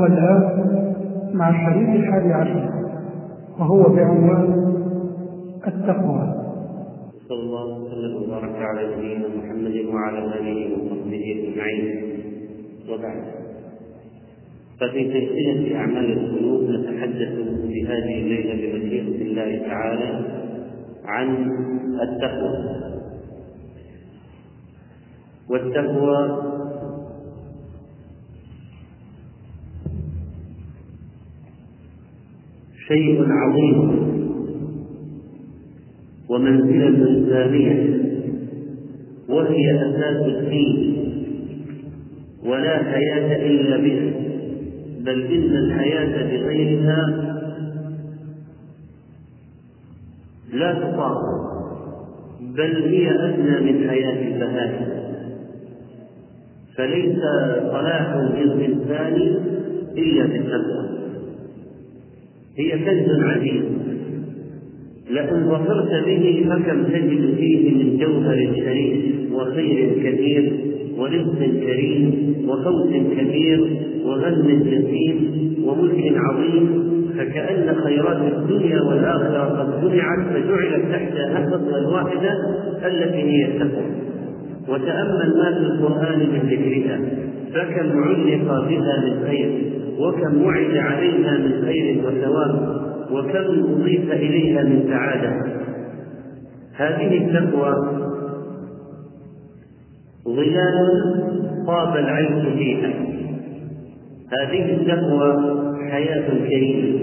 والآن مع الحديث الحادي عشر وهو بعنوان التقوى. صلى الله وسلم وبارك على نبينا محمد وعلى آله وصحبه أجمعين. وبعد ففي سلسله أعمال القلوب نتحدث في هذه الليلة بمشيئه الله تعالى عن التقوى. والتقوى شيء عظيم. ومنزلة ثانية وهي أساس الدين. ولا حياة إلا بها. بل إن الحياة بغيرها لا تطاق. بل هي أدنى من حياة البهائم. فليس صلاح للإنسان إلا بالتقوى. هي كنز عزيز. لئن ظفرت به فكم تجد فيه من جوهر شريف وخير كثير ورزق كريم وفوز كبير وغنم جسيم وملك عظيم. فكأن خيرات الدنيا والآخرة قد جمعت فجعلت تحت هفة واحدة التي هي التقوى. وتأمل ما في القرآن من ذكرها. فكم علق بها من خير وكم وعد عليها من خير وثواب وكم أضيف إليها من سعادة. هذه التقوى ظلال طاب العيش فيها. هذه التقوى حياة كريمة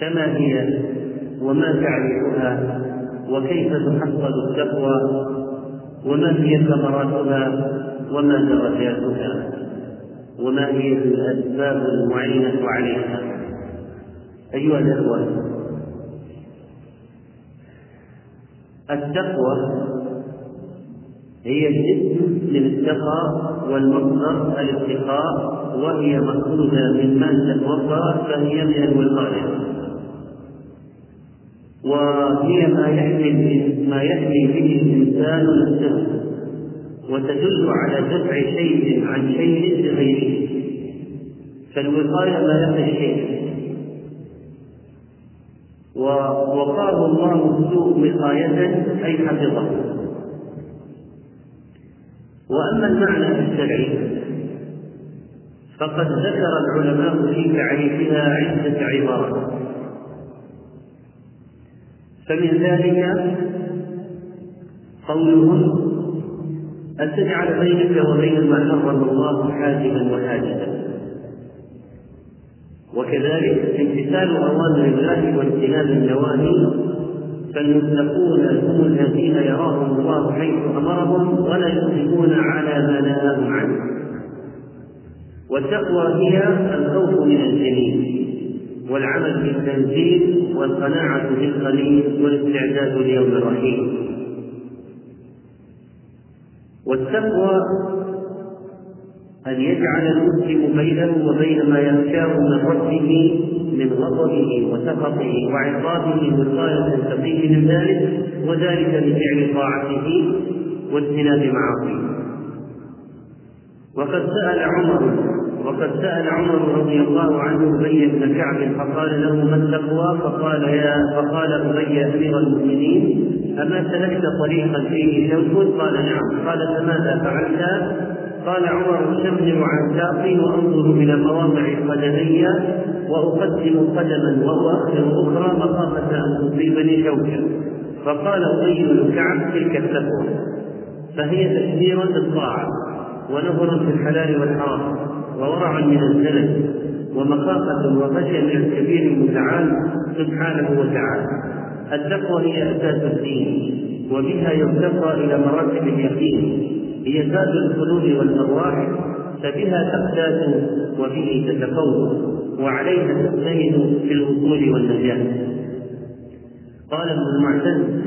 فما هي وما تعرفها وكيف تحصل التقوى وما هي ثمراتها وما درجاتها. وما هي الأسباب المعينة عليها؟ أيها الإخوة التقوى هي الجسم من التقى والمصدر الاتقاء وهي مأخوذة من مادة وقى فهي من الوقاية. وهي ما يحمي ما يحمي به الإنسان نفسه وتدل على دفع شيء عن شيء لغيره. فالوقاية ما يقي الشيء ووقاه الله السوء وقاية أي حفظه. وأما المعنى الشرعي فقد ذكر العلماء في تعريفها عدة عبارات. فمن ذلك قولهم أن تجعل بينك وبين ما حرم الله حاجبا وحاجبا وكذلك امتثال أوامر الله واجتناب النواهي فالمتقون هم الذين يراهم الله حيث أمرهم ولا يصدقون على ما نهاهم عنه. والتقوى هي الخوف من الجليل والعمل بالتنزيل والقناعة بالقليل والاستعداد ليوم الرحيم والتقوى أن يجعل المسلم بينه وبين ما يخشاه من ربه من غضبه وسخطه وعقابه وقاية تقيه من ذلك وذلك بفعل طاعته واجتناب معاصيه وقد سأل عمر وقد سأل عمر رضي الله عنه أبي بن كعب فقال له ما التقوى؟ فقال يا فقال أبي أمير المؤمنين أما سلكت طريقا فيه شوك؟ قال نعم قال فماذا فعلت؟ قال عمر أشمر عن ساقي وأنظر إلى مواضع قدمي وأقدم قدما وأؤخر أخرى مخافة أن تصيبني شوكة فقال أبي بن كعب تلك التقوى فهي تكبير بالطاعة ونظر في الحلال والحرام وورع من الزلل ومخافة وخشية من الكبير المتعال سبحانه وتعالى التقوى هي أساس الدين وبها يرتقى إلى مراتب اليقين هي زاد القلوب والأرواح فبها تقتات وبه تتفوق وعليها تجتهد في الوصول والنجاة. قال ابن المعتز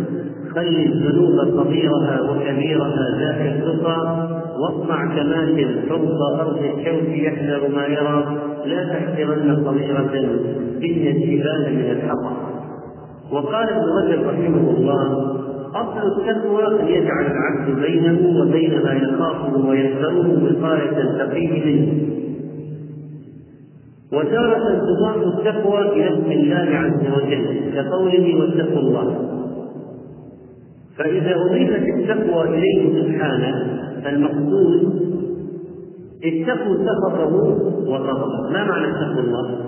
خل الذنوب صغيرها وكبيرها ذاك التقى واصنع كماش فوق أرض الشوك يحذر ما يرى لا تحقرن صغيرة ان الجبال من الحطب وقال ابن رجب رحمه الله اصل التقوى أن يجعل العبد بينه وبين ما يخافه ويحذره وقاية تقيه منه. وتارة تضاف التقوى إلى اسم الله عز وجل كقوله واتقوا الله. فإذا أضيفت التقوى إليه سبحانه فالمقصود اتقوا سخطه وغضبه. ما معنى اتقوا الله؟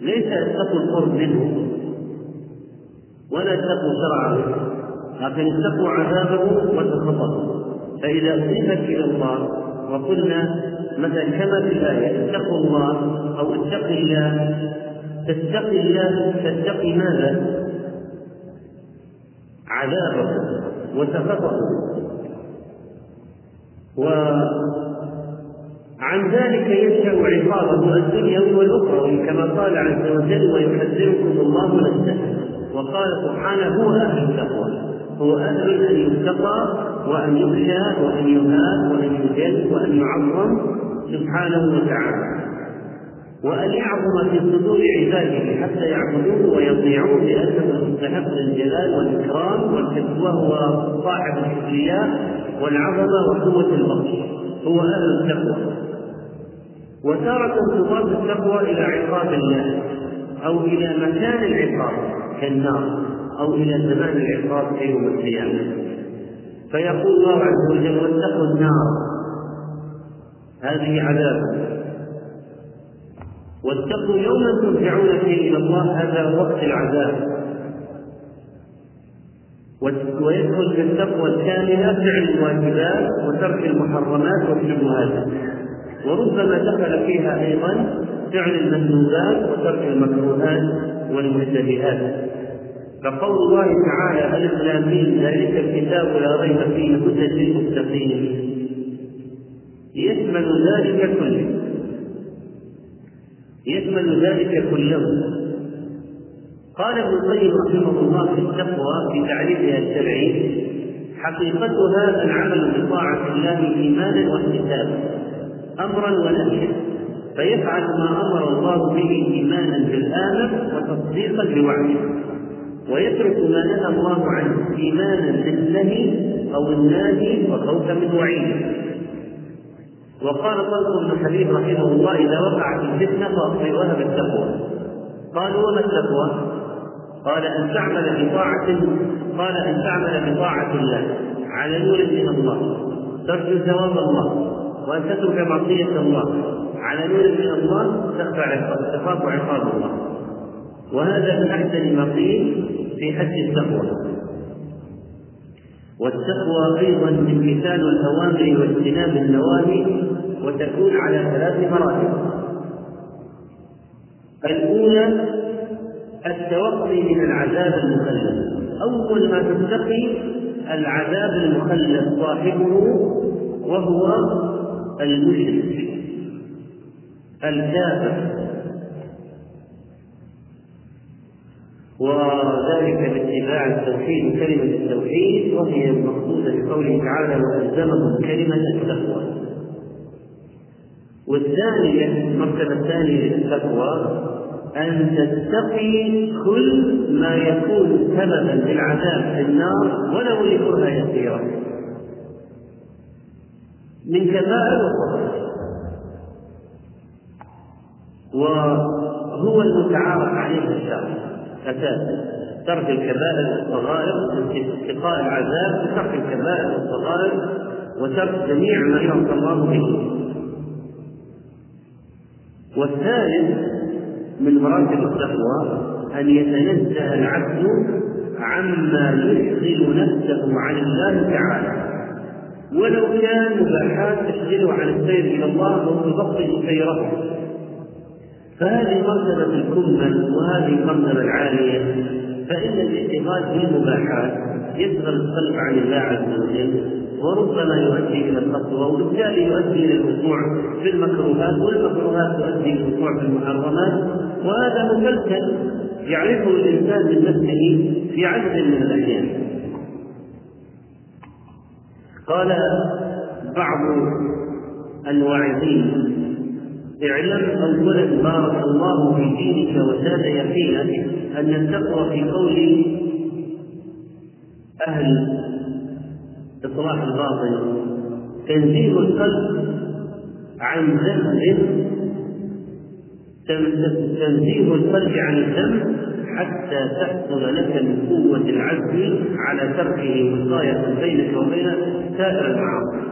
ليس اتقوا القرب منه. ولا اتقوا شرعه لكن اتقوا عذابه وسخطه فإذا أضيفت إلى الله وقلنا مثلا كما في الآية اتقوا الله أو اتق الله تتقي الله تتقي ماذا؟ عذابه وسخطه وعن ذلك ينشأ عقابه الدنيوي والأخروي كما قال عز وجل ويحذركم الله نفسه وقال سبحانه هو أهل التقوى. هو أهل أن يتقى وأن يخشى وأن يهاب وأن يجل وأن يعظم سبحانه وتعالى. وأن يعظم في صدور عباده حتى يعبدوه ويطيعوه لأنه مستحق للجلال والإكرام وهو صاحب الكبرياء والعظمة وقوة البطش هو أهل التقوى. وتارة تضاف التقوى إلى عقاب الله. أو إلى مكان العقاب كالنار أو إلى زمان العقاب في يوم القيامة. فيقول الله عز وجل واتقوا النار. هذه عذاب. واتقوا يوما ترجعون فيه إلى الله هذا وقت العذاب. ويدخل في التقوى الكاملة فعل الواجبات وترك المحرمات والشبهات وربما دخل فيها أيضا فعل المندوبات وترك المكروهات والمشتبهات فقول الله تعالى الف لام ذلك الكتاب لا ريب فيه هدى للمتقين؟ يشمل ذلك كله. يشمل ذلك كله. قال ابن القيم رحمه الله في التقوى في تعريفها الشرعي حقيقتها العمل بطاعة الله إيمانا واحتسابا أمرا ونهيا. فيفعل ما أمر الله به إيمانا بالآمر وتصديقا بوعده ويترك ما نهى الله عنه إيمانا بالنهي أو الناهي وخوفا من وعيده وقال طلق بن حبيب رحمه الله إذا وقعت الفتنة فاطفئوها بالتقوى قالوا وما التقوى؟ قال أن تعمل بطاعة قال أن تعمل بطاعة الله. على نور من الله. ترجو ثواب الله. وأن تترك معصية الله على نور من الله تخاف عقاب الله. وهذا من أحسن ما قيل في حد التقوى. والتقوى أيضا امتثال الاوامر واجتناب النواهي وتكون على ثلاث مراتب الأولى التوقي من العذاب المخلف أول ما تتقي العذاب المخلف صاحبه وهو المشرك الكافر وذلك باتباع التوحيد كلمة التوحيد وهي المقصودة بقوله تعالى وألزمهم كلمة التقوى والثانية المرتبة الثانية للتقوى أن تتقي كل ما يكون سببا للعذاب في النار ولو لكرهة يسيرة من كبائر وصغائر وهو المتعارف عليه الشرع أساسا ترك الكبائر والصغائر اتقاء العذاب بترك الكبائر والصغائر وترك جميع ما شرط الله به. والثالث من مراتب التقوى أن يتنزه العبد عما يشغل نفسه عن الله تعالى. ولو كان مباحات تشغله عن السير إلى الله وتبطئ سيره. فهذه مرتبة الكمل وهذه المرتبة العالية فإن الاشتغال بالمباحات يشغل القلب عن الله عز وجل وربما يؤدي إلى التقوى وبالتالي يؤدي إلى الوقوع في المكروهات والمكروهات تؤدي إلى الوقوع في المحرمات. وهذا مسلسل يعرفه الإنسان من نفسه في عدد من الأحيان قال بعض الواعظين اعلم اولا بارك الله في دينك وزاد يقينك أن التقوى في قول أهل إصلاح الباطن تنزيه القلب عن ذنب تنزيه القلب عن الذنب حتى تحصل لك من قوة العزم على تركه وقاية بينك وبين سائر المعاصي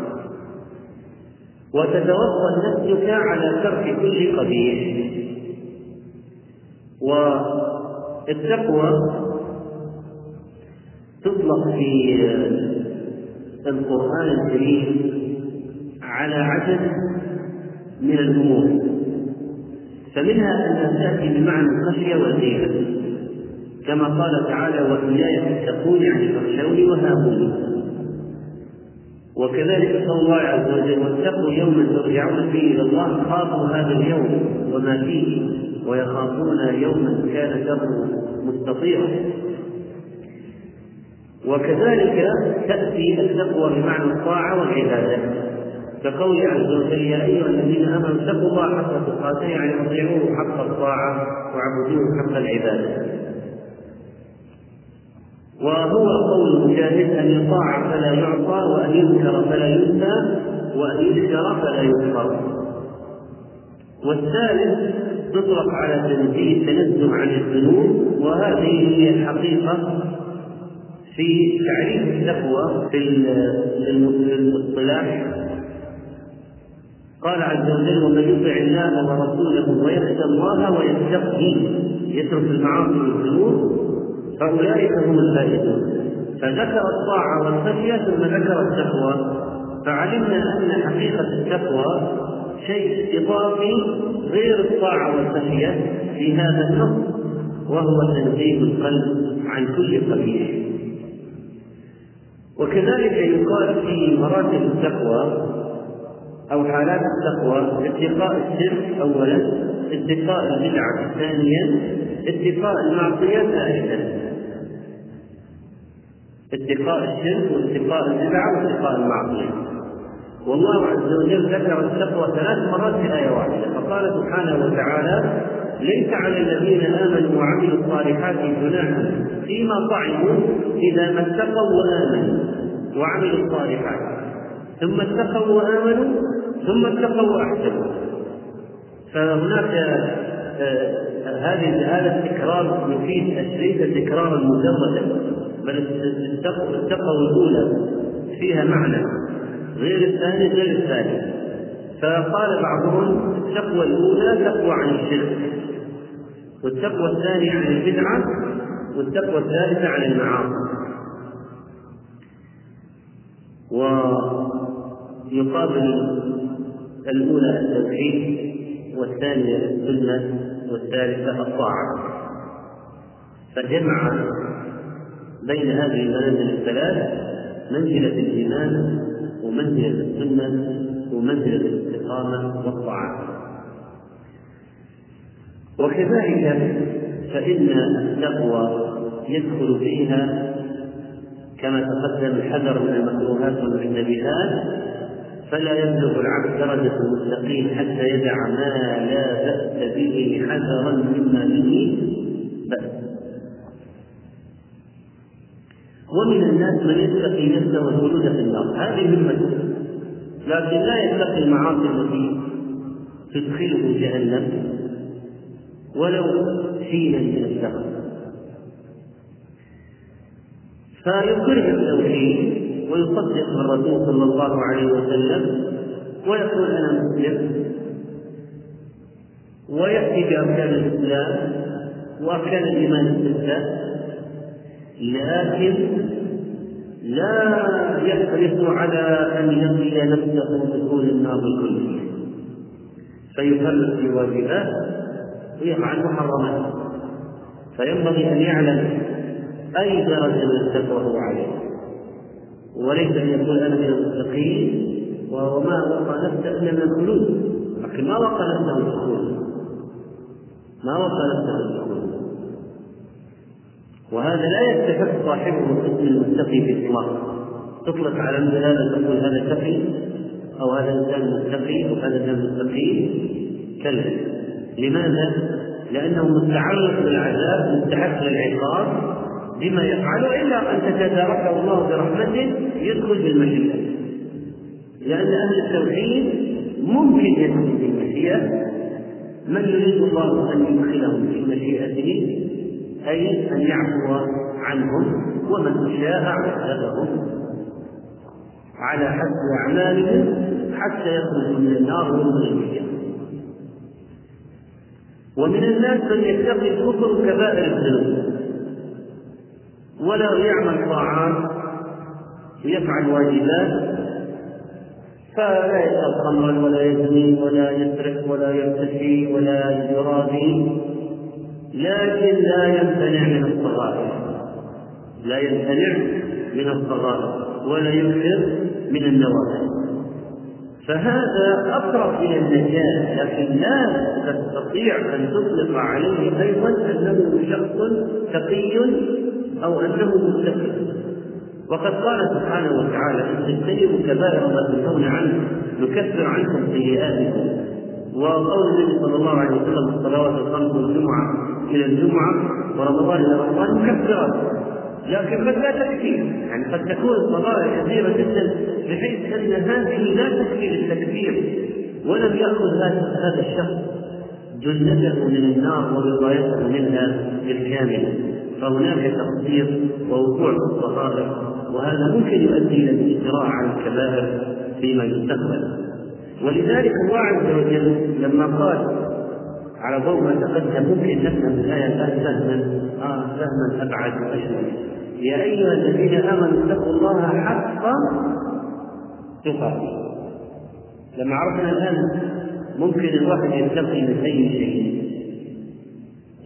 وتتوصل نفسك على ترك كل قبيح. والتقوى تطلق في القرآن الكريم على عدد من الأمور. فمنها أنها تأتي بمعنى الخشية والهيبة كما قال تعالى وإياي تتقون يعني فاخشوني وهابوني وكذلك قول الله عز وجل واتقوا يوما ترجعون فيه إلى الله خافوا هذا اليوم وما فيه ويخافون يوما كان شره مستطيرا. وكذلك تأتي التقوى بمعنى الطاعة والعبادة. كقول عز وجل يا أيها الذين آمنوا اتقوا الله حق تقاته يعني أطيعوه حق الطاعة وعبدوه حق العبادة. وهو قول مجاهد أن يطاع فلا يعصى وأن يذكر فلا ينسى وأن يذكر فلا يذكر. والثالث تطلق على تنزيه التنزه عن الذنوب وهذه هي الحقيقة في تعريف التقوى في الاصطلاح قال عز وجل ومن يطع الله ورسوله ويخشى الله ويتقي يترك المعاصي والذنوب فأولئك هم الفائزون. فذكر الطاعة والخشية ثم ذكر التقوى. فعلمنا أن حقيقة التقوى شيء اضافي غير الطاعة والخشية في هذا النص وهو تنزيه القلب عن كل قبيح. وكذلك يقال في مراتب التقوى أو حالات التقوى اتقاء الشرك أولا. اتقاء البدعة ثانيا اتقاء المعصية ثالثا. اتقاء الشرك واتقاء البدعة واتقاء المعصية. والله عز وجل ذكر التقوى ثلاث مرات في آية واحدة فقال سبحانه وتعالى ليس على الذين آمنوا وعملوا الصالحات جناح فيما طعموا إذا ما اتقوا وآمنوا وعملوا الصالحات. ثم اتقوا وآمنوا ثم اتقوا وأحسنوا. فهناك هذه هذا التكرار يفيد ليس تكرارا مجردا بل التقوى الأولى فيها معنى غير الثاني غير الثالث. فقال بعضهم التقوى الأولى تقوى عن الشرك والتقوى الثانية عن البدعة والتقوى الثالثه عن المعاصي. ويقابل الأولى التوحيد. والثانية السنة والثالثة الطاعة. فجمع بين هذه المنازل الثلاث منزلة الإيمان ومنزلة السنة ومنزلة الاستقامة والطاعة. وكذلك فإن التقوى يدخل فيها كما تقدم الحذر من المكروهات والمجتبهات فلا يبلغ العبد درجة المستقيم حتى يدع ما لا بأس به حذرا مما به بأس. ومن الناس من يتقي نفسه الخلود في النار. هذه همته لكن لا يتقي المعاصي التي تدخله جهنم ولو حينا من الدهر. فيكره التوحيد. ويصدق بالرسول صلى الله عليه وسلم ويقول أنا مسلم ويأتي بأركان الإسلام وأركان الإيمان السته لكن لا يحرص على أن يقي نفسه دخول النار الكلية. فيفرط في واجبات ويفعل محرمات فينبغي أن يعلم أي درجة من التقوى هو عليه. وليس أن يقول أنا من المتقين وما وقى نفسه الا من الخلود لكن ما وقى نفسه الدخول ما وقى نفسه الدخول وهذا لا يستحق صاحبه اسم المتقي باطلاق تطلق على هذا تقول هذا تقي أو هذا إنسان متقي أو هذا إنسان متقي. كلا. لماذا؟ لأنه متعرض للعذاب مستحق للعقاب بما يفعل والا أن تتداركه الله برحمته يدخل بالمشيئه لأن أهل التوحيد ممكن يدخل بالمشيئه من يريد الله أن يدخلهم في مشيئته؟ أي أن يعفو عنهم ومن شاء عذبهم. على حسب أعمالهم حتى يخرجوا من النار القيامة ومن الناس من يتقي الكفر كبائر الذنوب. ولا يعمل طاعات ويفعل واجبات فلا يشرب خمرا ولا يزني ولا يسرق ولا يرتشي ولا يرابي لكن لا يمتنع من الصغائر. لا يمتنع من الصغائر ولا يكثر من النوافل فهذا أقرب إلى النجاة لكن لا تستطيع أن تطلق عليه أيضا أنه شخص تقي أو أنه متقي. وقد قال سبحانه وتعالى إن تجتنبوا كبائر ما تنهون عنه نكفر عنكم سيئاتكم. وقول النبي صلى الله عليه وسلم الصلوات الخمس والجمعة إلى الجمعة ورمضان إلى رمضان مكفرات لكن قد لا تكفي يعني قد تكون الصغائر كثيرة جدا بحيث أن هذه لا تكفي للتكفير ولم يأخذ هذا الشخص جنته من النار ووقايته منها بالكامل. فهناك تقصير ووقوع في الصغائر وهذا ممكن يؤدي إلى الاجراء على الكبائر فيما يستقبل. ولذلك الله عز وجل لما قال على ضوء ما تقدم ممكن نفهم الآية فهما آه فهما أبعد وأشمل يا أيها الذين آمنوا اتقوا الله حق تقاته. لما عرفنا الآن ممكن الواحد يتقي من أي شيء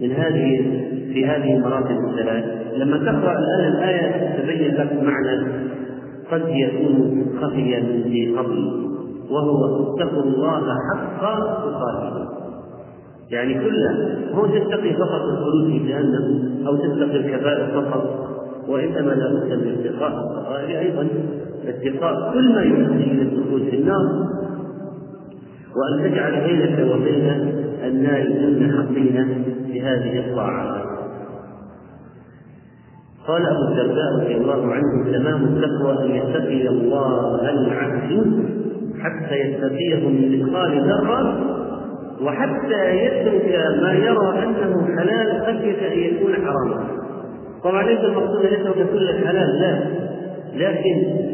من هذه في هذه المراتب الثلاث. لما تقرأ الآن الآية تبين لك معنى قد يكون خفيا في قبل وهو اتقوا الله حق تقاته. يعني كلها هو تتقي فقط الخلود في جهنم أو تتقي الكبائر فقط وإنما لا بد من اتقاء الصغائر أيضا. اتقاء كل ما يؤدي إلى الدخول في النار. وأن تجعل بينك وبين النار جنة حقينة بهذه الطاعات قال أبو الدرداء رضي الله عنه تمام التقوى أن يتقي الله العبد حتى يتقيه من مثقال ذرة وحتى يترك ما يرى أنه حلال خشية أن يكون حراما. طبعا ليس المقصود أن يترك كل الحلال لا. لكن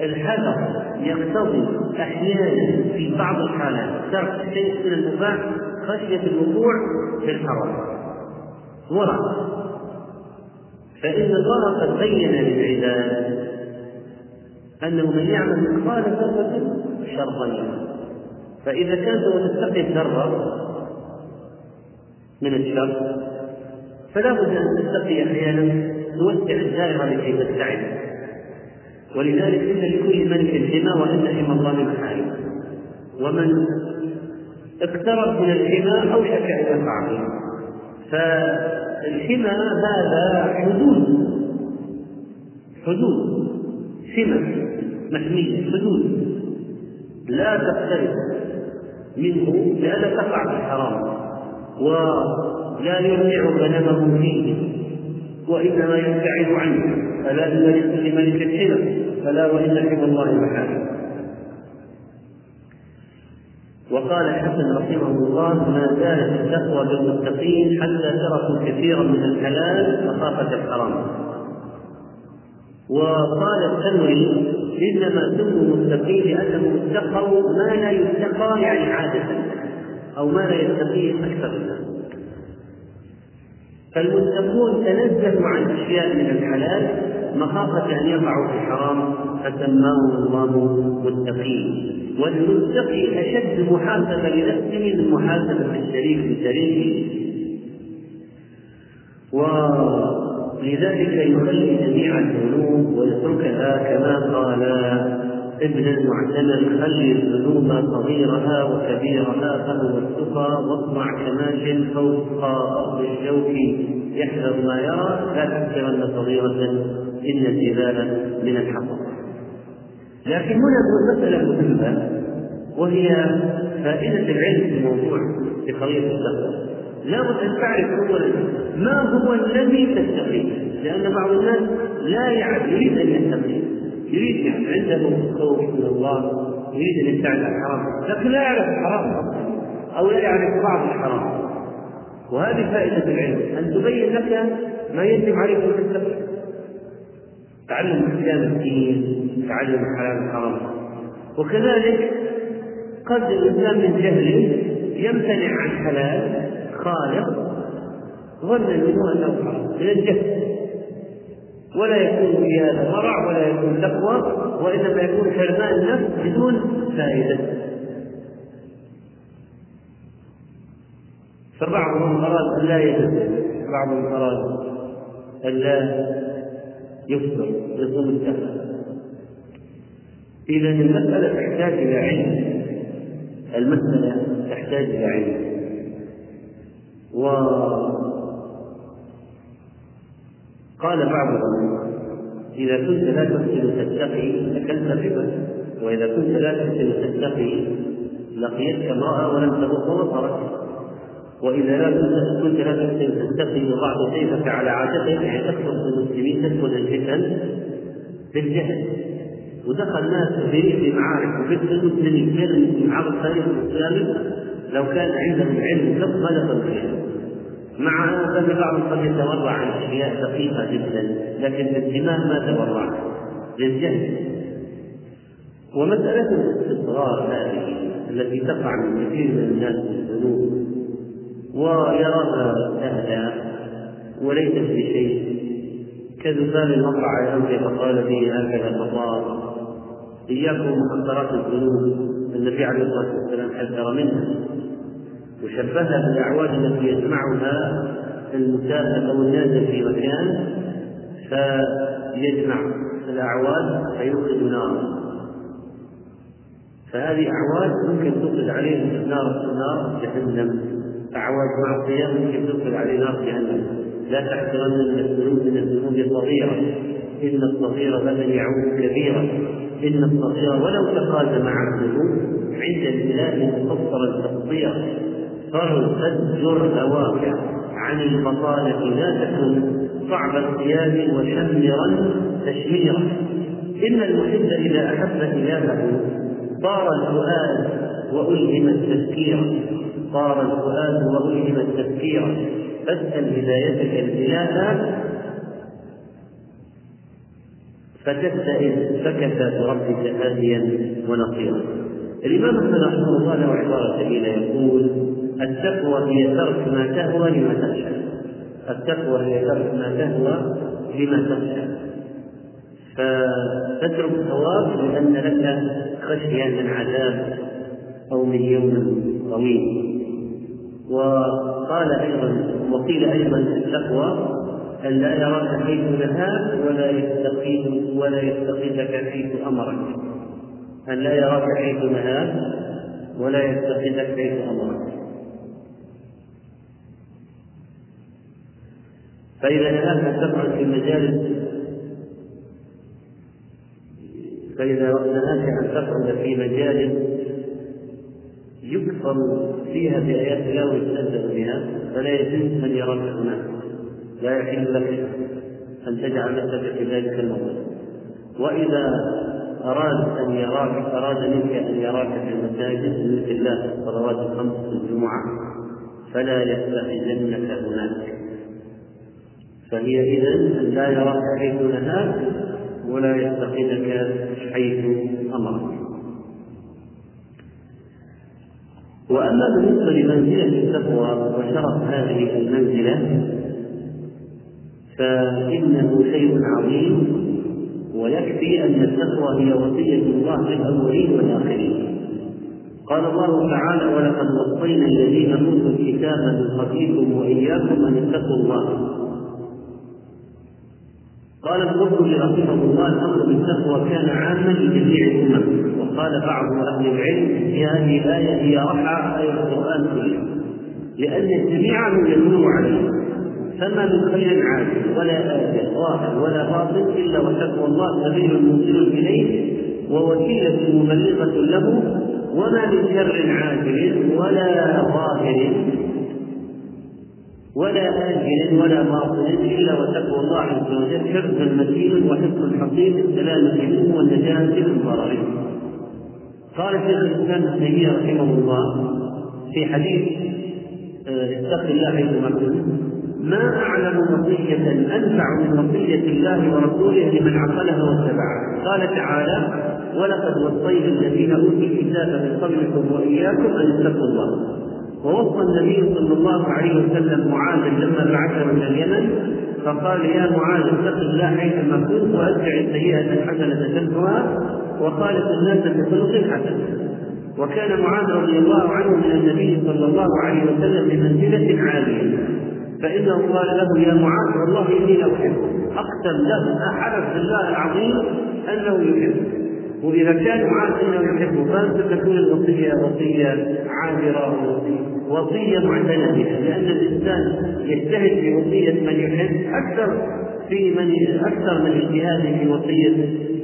الحذر يقتضي أحيانا في بعض الحالات. ترك شيء من المباح خشية الوقوع في الحرام ورع فإن الله قد بين للعباد أنه من يعمل مثقال ذرة شرا فإذا كانت وتتقي الذرة من الشر فلا بد أن تتقي أحيانا توسع الدائرة لكي تبتعد ولذلك إن لكل ملك حمى وإن حمى الله محارم ومن اقترب من الحمى أوشك أن يقع فيه فالحمى هذا حدود. حدود. حمى. محمية. حدود. لا تقترب منه لئلا تقع في الحرام. ولا يرجع غنمه فيه. وإنما يبتعد عنه. ألا إن لكل ملك حمى فلا وإن حمى الله محارم. وقال الحسن رحمه الله ما زالت التقوى بالمتقين حتى تركوا كثيرا من الحلال مخافة الحرام. وقال الثمري إنما سموا متقين لأنهم اتقوا ما لا يتقى يعني عادة أو ما لا يتقيه أكثر الناس. فالمتقون تنزهوا عن أشياء من الحلال مخافة أن يقعوا في الحرام فسماهم الله متقين. والمتقي أشد محاسبة لنفسه من محاسبة الشريك لشريكه ولذلك يخلي جميع الذنوب ويتركها كما قال ابن المعتمر خلي الذنوب صغيرها وكبيرها فهو التقى واصنع كماش فوق الشوك يحذر ما يرى لا تحسرن صغيرة إن الجبال من الحطب لكن هنا مسألة مهمة وهي فائدة العلم في الموضوع في قضية التقوى لابد أن تعرف أولا ما هو الذي تتقيه لأن بعض الناس لا يعرف يريد أن يتقي يريد عنده خوف من الله يريد أن يبتعد عن الحرام لكن لا يعرف الحرام أو لا يعرف بعض الحرام. وهذه فائدة العلم أن تبين لك ما يجب عليك أن تتبع تعلم احكام الدين تعلم حلال الحرام وكذلك قد الإنسان من جهله يمتنع عن حلال خالق ظنا منه انه حرام من الجهل. ولا يكون في هذا ورع ولا يكون تقوى وإنما يكون حرمان النفس بدون فائدة. فبعضهم أراد أن لا يتزوج بعضهم أراد أن لا يفطر يصوم الدهر إذا المسألة تحتاج إلى علم. المسألة تحتاج إلى علم. وقال بعضهم إذا كنت لا تحسن تتقي أكلت الربا وإذا كنت لا تحسن تتقي لقيتك امرأة ولم تبق بصرك وإذا لا كنت لا تحسن تتقي وضعت سيفك على عاتقك يعني تكفر المسلمين تدخل الفتن بالجهل ودخل ناس في معارك وفي المسلمين غير عبر التاريخ الاسلامي لو كان عندهم علم ما دخلوا فيها مع أن بعضهم قد يتورع عن أشياء دقيقة جدا لكن الانتباه ما تورع. للجهل. ومسألة الاستصغار هذه التي تقع من كثير من الناس في الذنوب ويراها سهلة وليست بشيء. كذبان المطرع يمضي فقال به هكذا فقال. إياكم محقرات الذنوب النبي عليه الصلاة والسلام حذر منها. وشبهها بالأعواد التي يجمعها المسافر أو النازل في مكان فيجمع الأعواد فيوقد نارا فهذه أعواد ممكن توقد عليه نار نار جهنم. أعواد معصية ممكن توقد عليه نار جهنم. لا تحقرن من الذنوب من الذنوب صغيرة. إن الصغير لمن يعود كبيرا. إن الصغير ولو تقادم مع الذنوب عند الإله مفسرا تفطيرا فارتد هواك عن البطالة لا تكن صعب الثياب وشمرا تشميرا. إن المحب إذا أحب إلهه طار الفؤاد وألهم التذكير. طار الفؤاد وألهم التذكير. فاسأل هدايتك الإله فتستئذ فكفى بربك هاديا ونصيرا الإمام أحمد رحمه الله له عبارة جميلة يقول التقوى هي ترك ما تهوى لما تخشى. التقوى هي ترك ما تهوى لما تخشى. فتترك ثواب لأن لك خشية من عذاب أو من يوم طويل. وقال أيضا وقيل أيضا التقوى أن لا يراك حيث نهاك ولا يستقيد ولا يستقيدك حيث أمرك أن لا يراك حيث نهاك ولا يستقيدك حيث أمرك فإذا نهاك تفعل في مجال فإذا نهاك أن تفعل في مجال يكفر فيها بآيات الله ويستهزأ بها فلا يجوز أن يراك هناك لا يحل لك أن تجعل نفسك في ذلك الموضع وإذا أراد أن يراك أراد منك أن يراك في المساجد مثل الله الصلوات الخمس في الجمعة فلا يستخدمنك هناك. فهي إذا أن لا يراك حيث نهاك ولا يستخدمك حيث أمرك. وأما بالنسبة لمنزلة التقوى وشرف هذه المنزلة فإنه شيء عظيم ويكفي أن التقوى هي وصية الله للأولين والآخرين. قال الله تعالى ولقد وصينا الذين أوتوا الكتاب من قبلكم وإياكم أن اتقوا الله قال القرطبي رحمه الله الأمر بالتقوى كان عاما لجميع الامم وقال بعض أهل العلم في هذه الآية هي رحى اي القرآن كله لأن الجميع من يدل عليه فما من خير عاجل ولا آجل ظاهر ولا باطل إلا وتقوى الله سبيل موصل إليه ووسيلة مبلغة له وما من شر عاجل ولا ظاهر ولا آجل ولا باطل إلا وتقوى الله عز وجل حفظا متين وحفظا حقيقي السلامة منه والنجاة من ضرره. قال شيخ الإسلام ابن رحمه الله في حديث آه، اتق الله حيثما كنت ما أعلم وصية أنفع من وصية الله ورسوله لمن عقلها واتبعها قال تعالى ولقد وصينا الذين أوتوا الكتاب من قبلكم وإياكم أن اتقوا الله. ووصى النبي صلى الله عليه وسلم معاذا لما بعثه إلى اليمن فقال يا معاذ اتق الله حيثما كنت واتبع السيئة الحسنة تمحها وخالق الناس بخلق حسن. وكان معاذ رضي الله عنه من النبي صلى الله عليه وسلم بمنزلة عالية. فانه قال له يا معاذ والله إني لاحبك أقسم له احلف بالله العظيم أنه يحبك وإذا كان معاذ إنه يحبه فتكون الوصية وصية عابرة وصية معتنده لأن الإنسان يجتهد في وصية من يحب أكثر في من أكثر من اجتهاده في وصية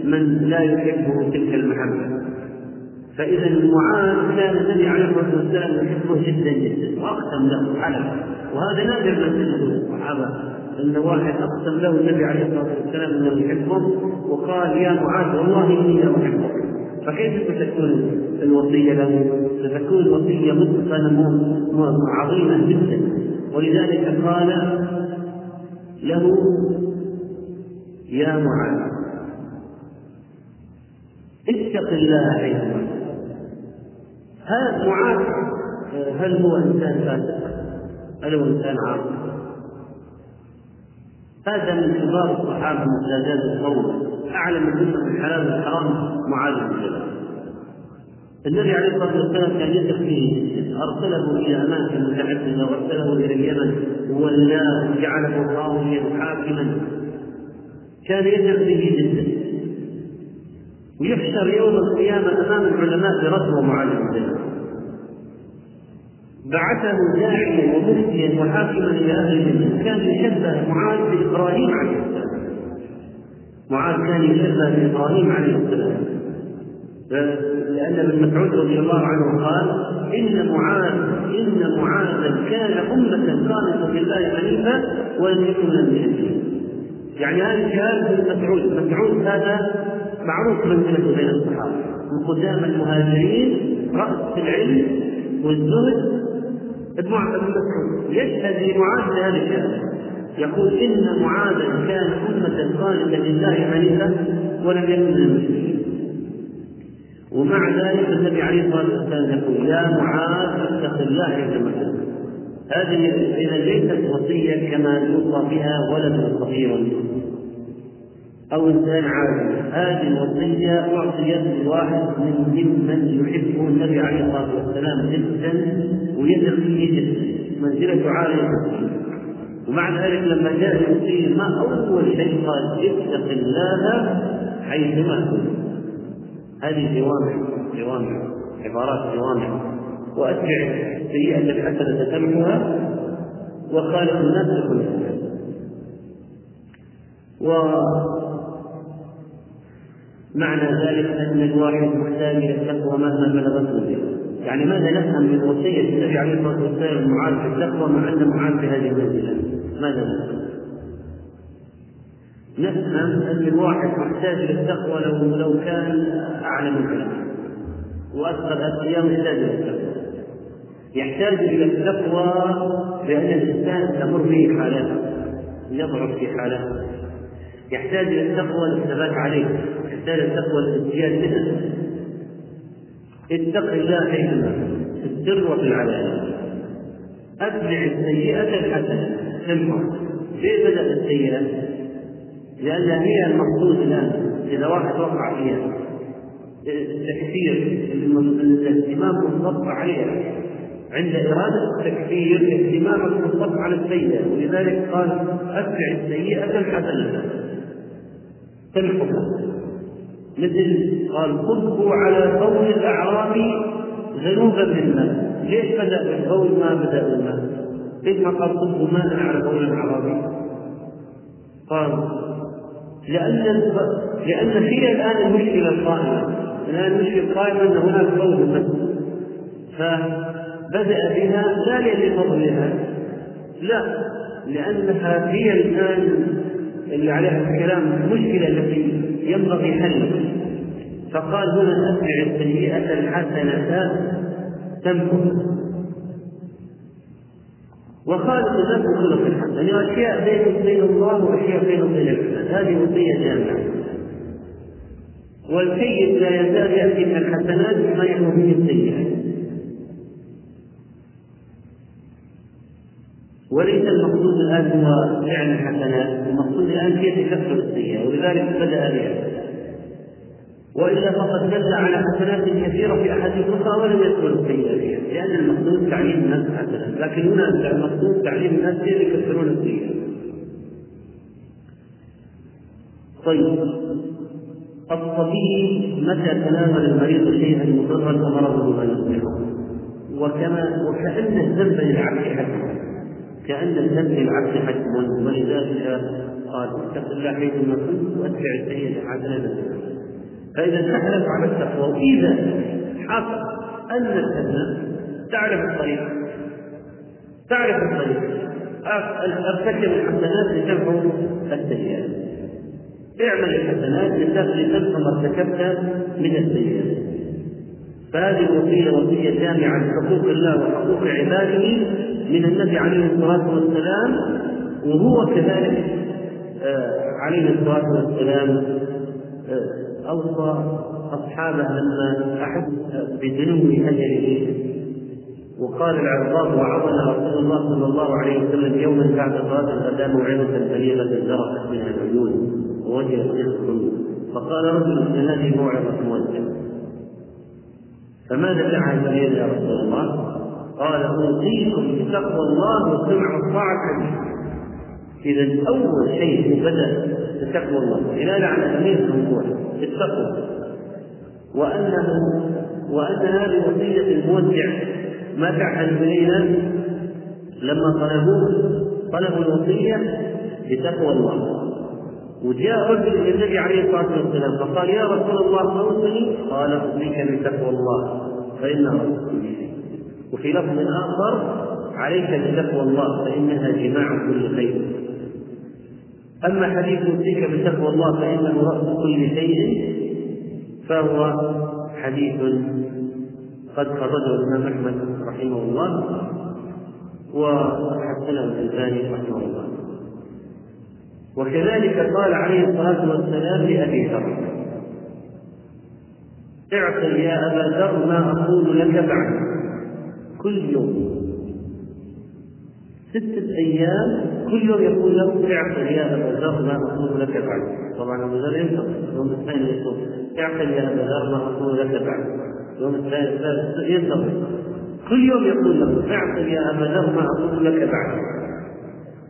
من لا يحبه تلك المحبة. فإذا معاذ كان النبي عليه الصلاة والسلام يحبه جدا جدا وأقسم له حلف وهذا نادر من تجده الصحابة. أن واحد أقسم له النبي عليه الصلاة والسلام أنه يحبه وقال يا معاذ والله إني لاحبك فكيف ستكون الوصية له؟ ستكون وصيه متقنة عظيمه جدا. ولذلك قال له يا معاذ اتق الله حيثما هذا معاذ هل هو إنسان فاسق؟ هل هو إنسان عاصي؟ هذا من كبار الصحابة من سادات القوم أعلم الامه بالحلال والحرام معاذ بن جبل. النبي عليه الصلاة والسلام كان يثق فيه أرسله إلى أماكن متعددة وأرسله إلى اليمن وولاه وجعله قاضيا حاكما. كان يثق به جدا. ويحشر يوم القيامة أمام العلماء معاذ بن جبل بعثه داعيا ومفتيا وحاكما إلى أهل الجنة. كان يشبه معاذ بابراهيم عليه السلام. معاذ كان يشبه بابراهيم عليه السلام. لأن ابن مسعود رضي الله عنه قال إن معاذ إن معاذا كان أمة خالصه لله حنيفا ولم يكن من المشركين يعني هذه شهاده ابن مسعود مسعود هذا معروف منزلته بين الصحابة. من قدام المهاجرين رأس العلم والزهد ابن مسعود يشهد لمعاذ بهذه الشهاده يقول إن معاذا كان أمة خالدة لله حنيفا ولم يكن من المشركين. ومع ذلك النبي عليه الصلاة والسلام يقول يا معاذ اتق الله كنت هذه اذا ليست وصيه كما يوصى بها ولد صغير. أو انسان عادي هذه الوصيه اعطيت لواحد من ممن يحبه النبي عليه الصلاة والسلام جدا ويثق فيه جدا منزلته عاليه ومع ذلك لما جاء يوصيه ما أول شيء قال اتق الله حيثما كنت. هذه جوامع جوامع عبارات جوامع. وأتبع السيئه الحسنة تمحها وخالق الناس بكل و معنى ذلك أن الواحد محتاج إلى التقوى مهما بلغت منزله يعني ماذا نفهم من وصية النبي عليه الصلاة والسلام لمعاذ في التقوى مع أن معاذ في هذه المنزلة؟ ماذا نفهم؟ نفهم أن الواحد محتاج إلى التقوى لو لو كان أعلم العلم وأكثر الاتقياء محتاج إلى التقوى يحتاج إلى التقوى لأن الإنسان تمر به حالات يضعف في حالات. يحتاج إلى التقوى للثبات عليه. يحتاج التقوى للازدياد منه اتق الله حيثما في السر وفي العلانية. أتبع السيئة الحسنة. تنفع ليه بدأ السيئة؟ لأن هي المقصود الآن إذا واحد وقع فيها. التكفير الاهتمام بالضبط عليها. عند إرادة التكفير اهتمامك بالضبط على السيئة. ولذلك قال أتبع السيئة الحسنة. تمحها مثل قال صبوا على قول الأعراب ذنوبا من ماء ليش بدأ بالقول ما بدأ بالماء؟ ليش ما قال صبوا ماء على قول الاعرابي؟ قال لأن لأن هي الآن المشكلة القائمة الآن المشكلة القائمة أن هناك قول بس فبدأ بها لا لفضلها لا لأنها هي الآن اللي عليها الكلام المشكلة التي ينبغي حله فقال هنا أتبع السيئة الحسنة تمكر وخالق الناس بخلق الحسن يعني أشياء بين بين الله وأشياء بين بين الحسن. هذه وصية جامعة. والسيد لا يزال يأتي من الحسنات ما يحوي به السيئات. وليس المقصود الان هو فعل الحسنات المقصود الان كيف تكفر السيئة ولذلك بدأ بها. وإلا فقد دل على حسنات كثيرة في أحاديث أخرى ولم يذكر السيئة فيها لأن المقصود تعليم الناس حسنات لكن هنا المقصود تعليم الناس كيف يكفرون السيئة. طيب. الطبيب متى تناول المريض شيئا مضرا فمرضه ما يصلحه وكما وكأن الذنب للعبد حكم كأن الذنب للعبد حكم ولذلك قال اتق الله حيثما كنت واتبع السيئة حسنة فإذا تحلف على التقوى وإذا حصل أن الإنسان تعرف الطريق. تعرف الطريق. أرتكب الحسنات لتمحو السيئات. اعمل الحسنات لتمحو ما ارتكبت من السيئات. فهذه الوصية وصية جامعة لحقوق الله وحقوق عباده من النبي عليه الصلاة والسلام وهو كذلك آه عليه الصلاة والسلام آه أوصى أصحابه لما أحس بدنو أجله. وقال العرباض وعظنا رسول الله صلى الله عليه وسلم يوما بعد صلاة الغداء موعظة بليغة زرقت منها العيون ووجهت رزق فقال رجل هذه موعظة مودع فماذا دعا البليغ يا رسول الله؟ قال أوصيكم بتقوى الله وسمع الطاعة إذا أول شيء بدأ بتقوى الله بناء على أهمية الموضوع التقوى وأنه وأن هذه وصية المودع. ما تعهد إلينا؟ لما طلبوه طلبوا الوصية بتقوى الله. وجاء رجل إلى النبي عليه الصلاة والسلام فقال يا رسول الله أوصني؟ قال أوصيك بتقوى الله فانها وفي لفظ آخر عليك بتقوى الله فإنها جماع كل خير. أما حديث أوصيك بتقوى الله فإنه رأس كل شيء فهو حديث قد خرجه الإمام أحمد رحمه الله وحسنه الألباني رحمه الله. وكذلك قال عليه الصلاة والسلام لأبي ذر اعقل يا أبا ذر ما أقول لك بعد. كل يوم. ستة أيام كل يوم يقول له اعقل يا أبا ذر ما أقول لك بعد. طبعا أبو ذر ينتظر يوم الثاني يقول اعقل يا أبا ذر ما أقول لك بعد. يوم الثالث ينتظر كل يوم يقول له اعقل يا أبا ذر ما أقول لك بعد.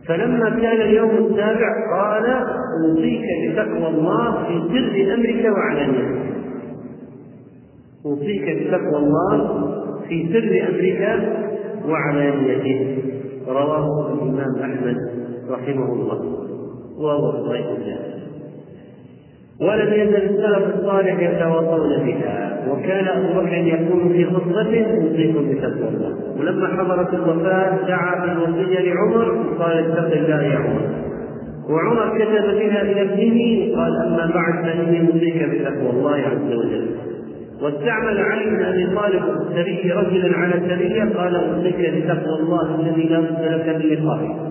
فلما كان اليوم السابع قال أوصيك بتقوى الله في سر أمرك وعلانيتك. أوصيك بتقوى الله في سر أمرك وعلانيته رواه الإمام أحمد رحمه الله. وهو صحيح ولم يزل السلف الصالح يتواصون بها وكان أبو بكر يقول في خطبته اوصيكم بتقوى الله. ولما حضرت الوفاة دعا بالوصيه لعمر وقال اتق الله يا عمر. وعمر كتب بها إلى ابنه قال أما بعد فإني اوصيك بتقوى الله عز وجل. واستعمل علي بن أبي طالب السري رجلا على السريه قال أوصيك بتقوى الله الذي لا بد لك من لقائه.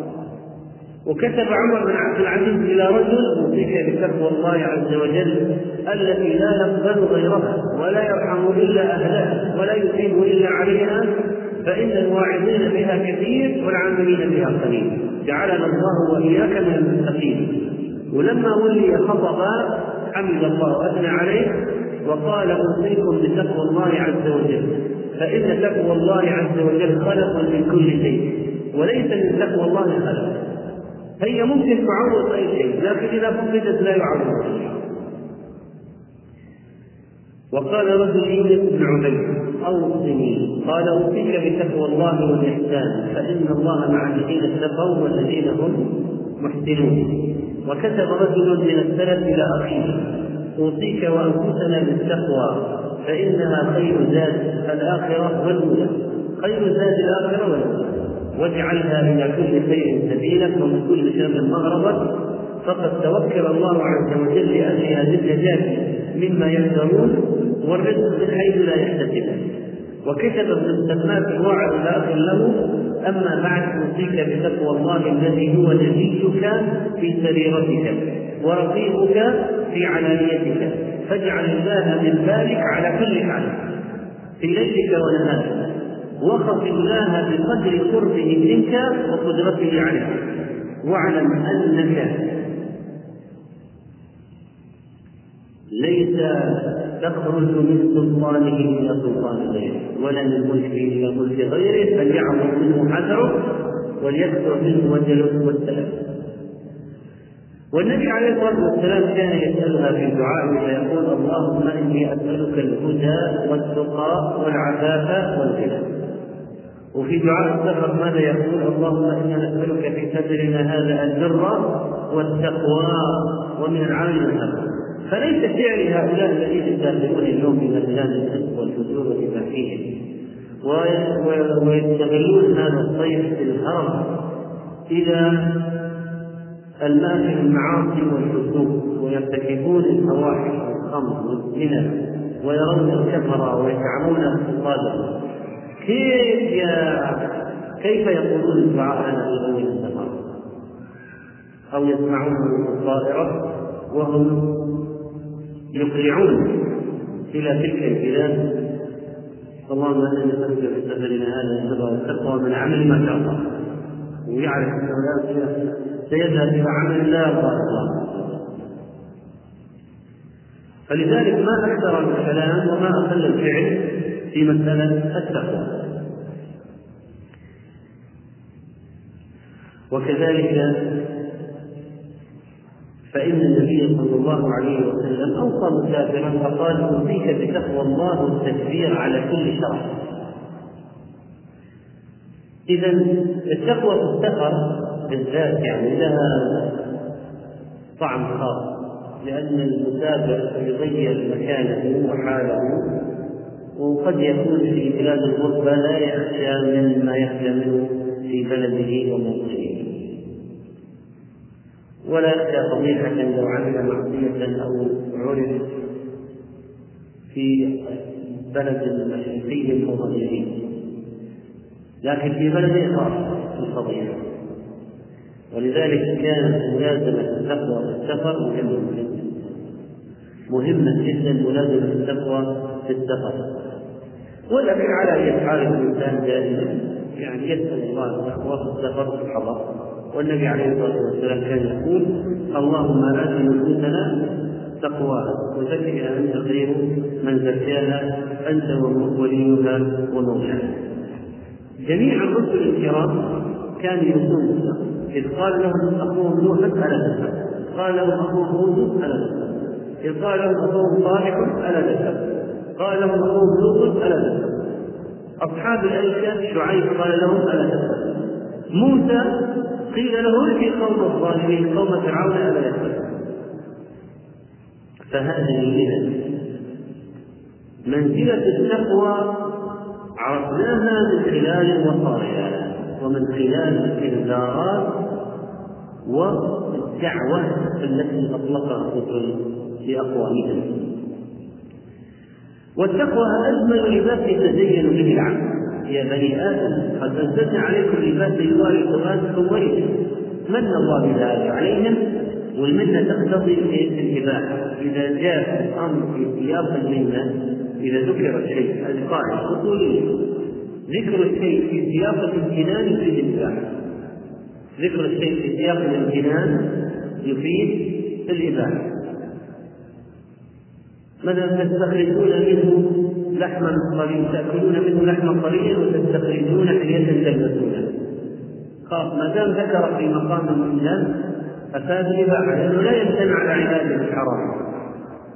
وكتب عمر بن عبد العزيز إلى رجل أوصيك بتقوى الله عز وجل التي لا يقبل غيرها ولا يرحم إلا أهلها ولا يثيب إلا عليها فإن الواعظين بها كثير والعاملين بها قليل. جعلنا الله وإياك من المتقين. ولما ولي خطبا حمد الله وأثنى عليه وقال أوصيكم بتقوى الله عز وجل فإن تقوى الله عز وجل خلق من كل شيء وليس من تقوى الله خلق. هي ممكن تعوض أي شيء لكن إذا فقدت لا يعوض. وقال رجل يونس بن عبيد أوصني قال أوصيك بتقوى الله والإحسان فإن الله مع الذين اتقوا والذين هم محسنون. وكتب رجل من السلف إلى أخيه أوصيك وأنفسنا بالتقوى فإنها خير زاد الآخرة والأولى. خير زاد الآخرة والأولى. واجعلها إلى كل خير سبيلا ومن كل شر مغربا فقد توكل الله عز وجل لاجلها بالنجاه مما يحذرون والرزق من حيث لا يحتسب. وكتب ابن السماك الواعظ الآخر له أما بعد أوصيك بتقوى الله الذي هو نبيك في سريرتك. ورقيبك في علانيتك. فاجعل الله من بالك على كل حال في ليلك ونهارك. وخف الله بقدر قربه منك وقدرته عليك. واعلم أنك ليس تخرج من سلطانه إلى سلطان غيره ولا من ملكه إلى ملك غيره فليعظم منه حذره وليكثر منه وجله والسلام. والنبي عليه الصلاة والسلام كان يسألها في دعائه فيقول اللهم إني أسألك الهدى والتقى والعفاف والغنى. وفي دعاء السفر ماذا يقول؟ اللهم أنا نسالك في سفرنا هذا البر والتقوى ومن العمل والهدى فليس فعل هؤلاء الذين يسافرون اليوم إلى بلاد الفسق والفجور فيهم ويستغلون هذا الصيف في الهرم إلى المال المعاصي والفسوق ويرتكبون الفواحش والخمر والزنا ويرون الكفر ويزعمون اقتصادهم كيف يا كيف يقولون الدعاء في اول أو يسمعون الطائره وهم يقلعون إلى تلك البلاد. اللهم أنا نسالك في سفرنا هذا البر والتقوى من عمل ما شاء الله. ويعرف انه لا سيذهب إلى عمل لا يرضى الله فلذلك ما أكثر الكلام وما أقل الفعل في مسألة التقوى وكذلك فإن النبي صلى الله عليه وسلم أوصى مسافرا فقال أوصيك بتقوى الله والتكبير على كل شرع. إذا التقوى في السفر بالذات يعني لها طعم خاص لأن المسافر يغير مكانه وحاله وقد يكون في بلاد الغربة لا يخشى مما يخشى منه في بلده وموطنه. ولا يخشى فضيحة لو عمل معصية أو عرف في بلد مشرقي أو لكن في بلد يخاف الفضيحة. ولذلك كانت ملازمة التقوى في السفر مهمة جدا مهمة جدا ملازمة التقوى في السفر. ولكن على أي حال الإنسان دائما يعني يسأل الله التقوى في السفر في الحضر. والنبي عليه الصلاة والسلام كان يقول اللهم ات نفوسنا تقواها وزكها أنت خير من زكاها أنت وليها ومولاها. جميع الرسل الكرام كانوا يقولون إذ قال لهم أخوهم نوح ألا تذهب قال لهم أخوهم هود ألا تذهب إذ قال لهم أخوهم صالح ألا تذهب قال لهم أخوهم لوط ألا تذهب أصحاب الأيكة شعيب قال لهم ألا تذهب موسى قيل له في قوم الظالمين قوم فرعون ألا يتقون فهذه إذا منزلة التقوى عرفناها من خلال الوصايا ومن خلال الإنذارات والدعوة التي أطلقها الرسل في أقوالهم والتقوى أجمل لباس يتزين به العبد. يا بني آدم قد أنزلنا عليكم لباسا يواري سواتكم ورثا من الله بذلك عليهم؟ والمنة تقتضي الإباحة إذا جاء الأمر في سياق المنة إذا ذكر الشيء هذه قاعدة ذكر الشيء في سياق الامتنان يفيد الإباحة ذكر الشيء في سياق الامتنان يفيد الإباحة مثلا تستخرجون منه لحما طريا تأكلون منه لحما طريا وتستخرجون حلية تلبسونها خلاص ما دام ذكر في مقام الإنسان أفاد الإباحة لأنه لا يمتن على عبادة الحرام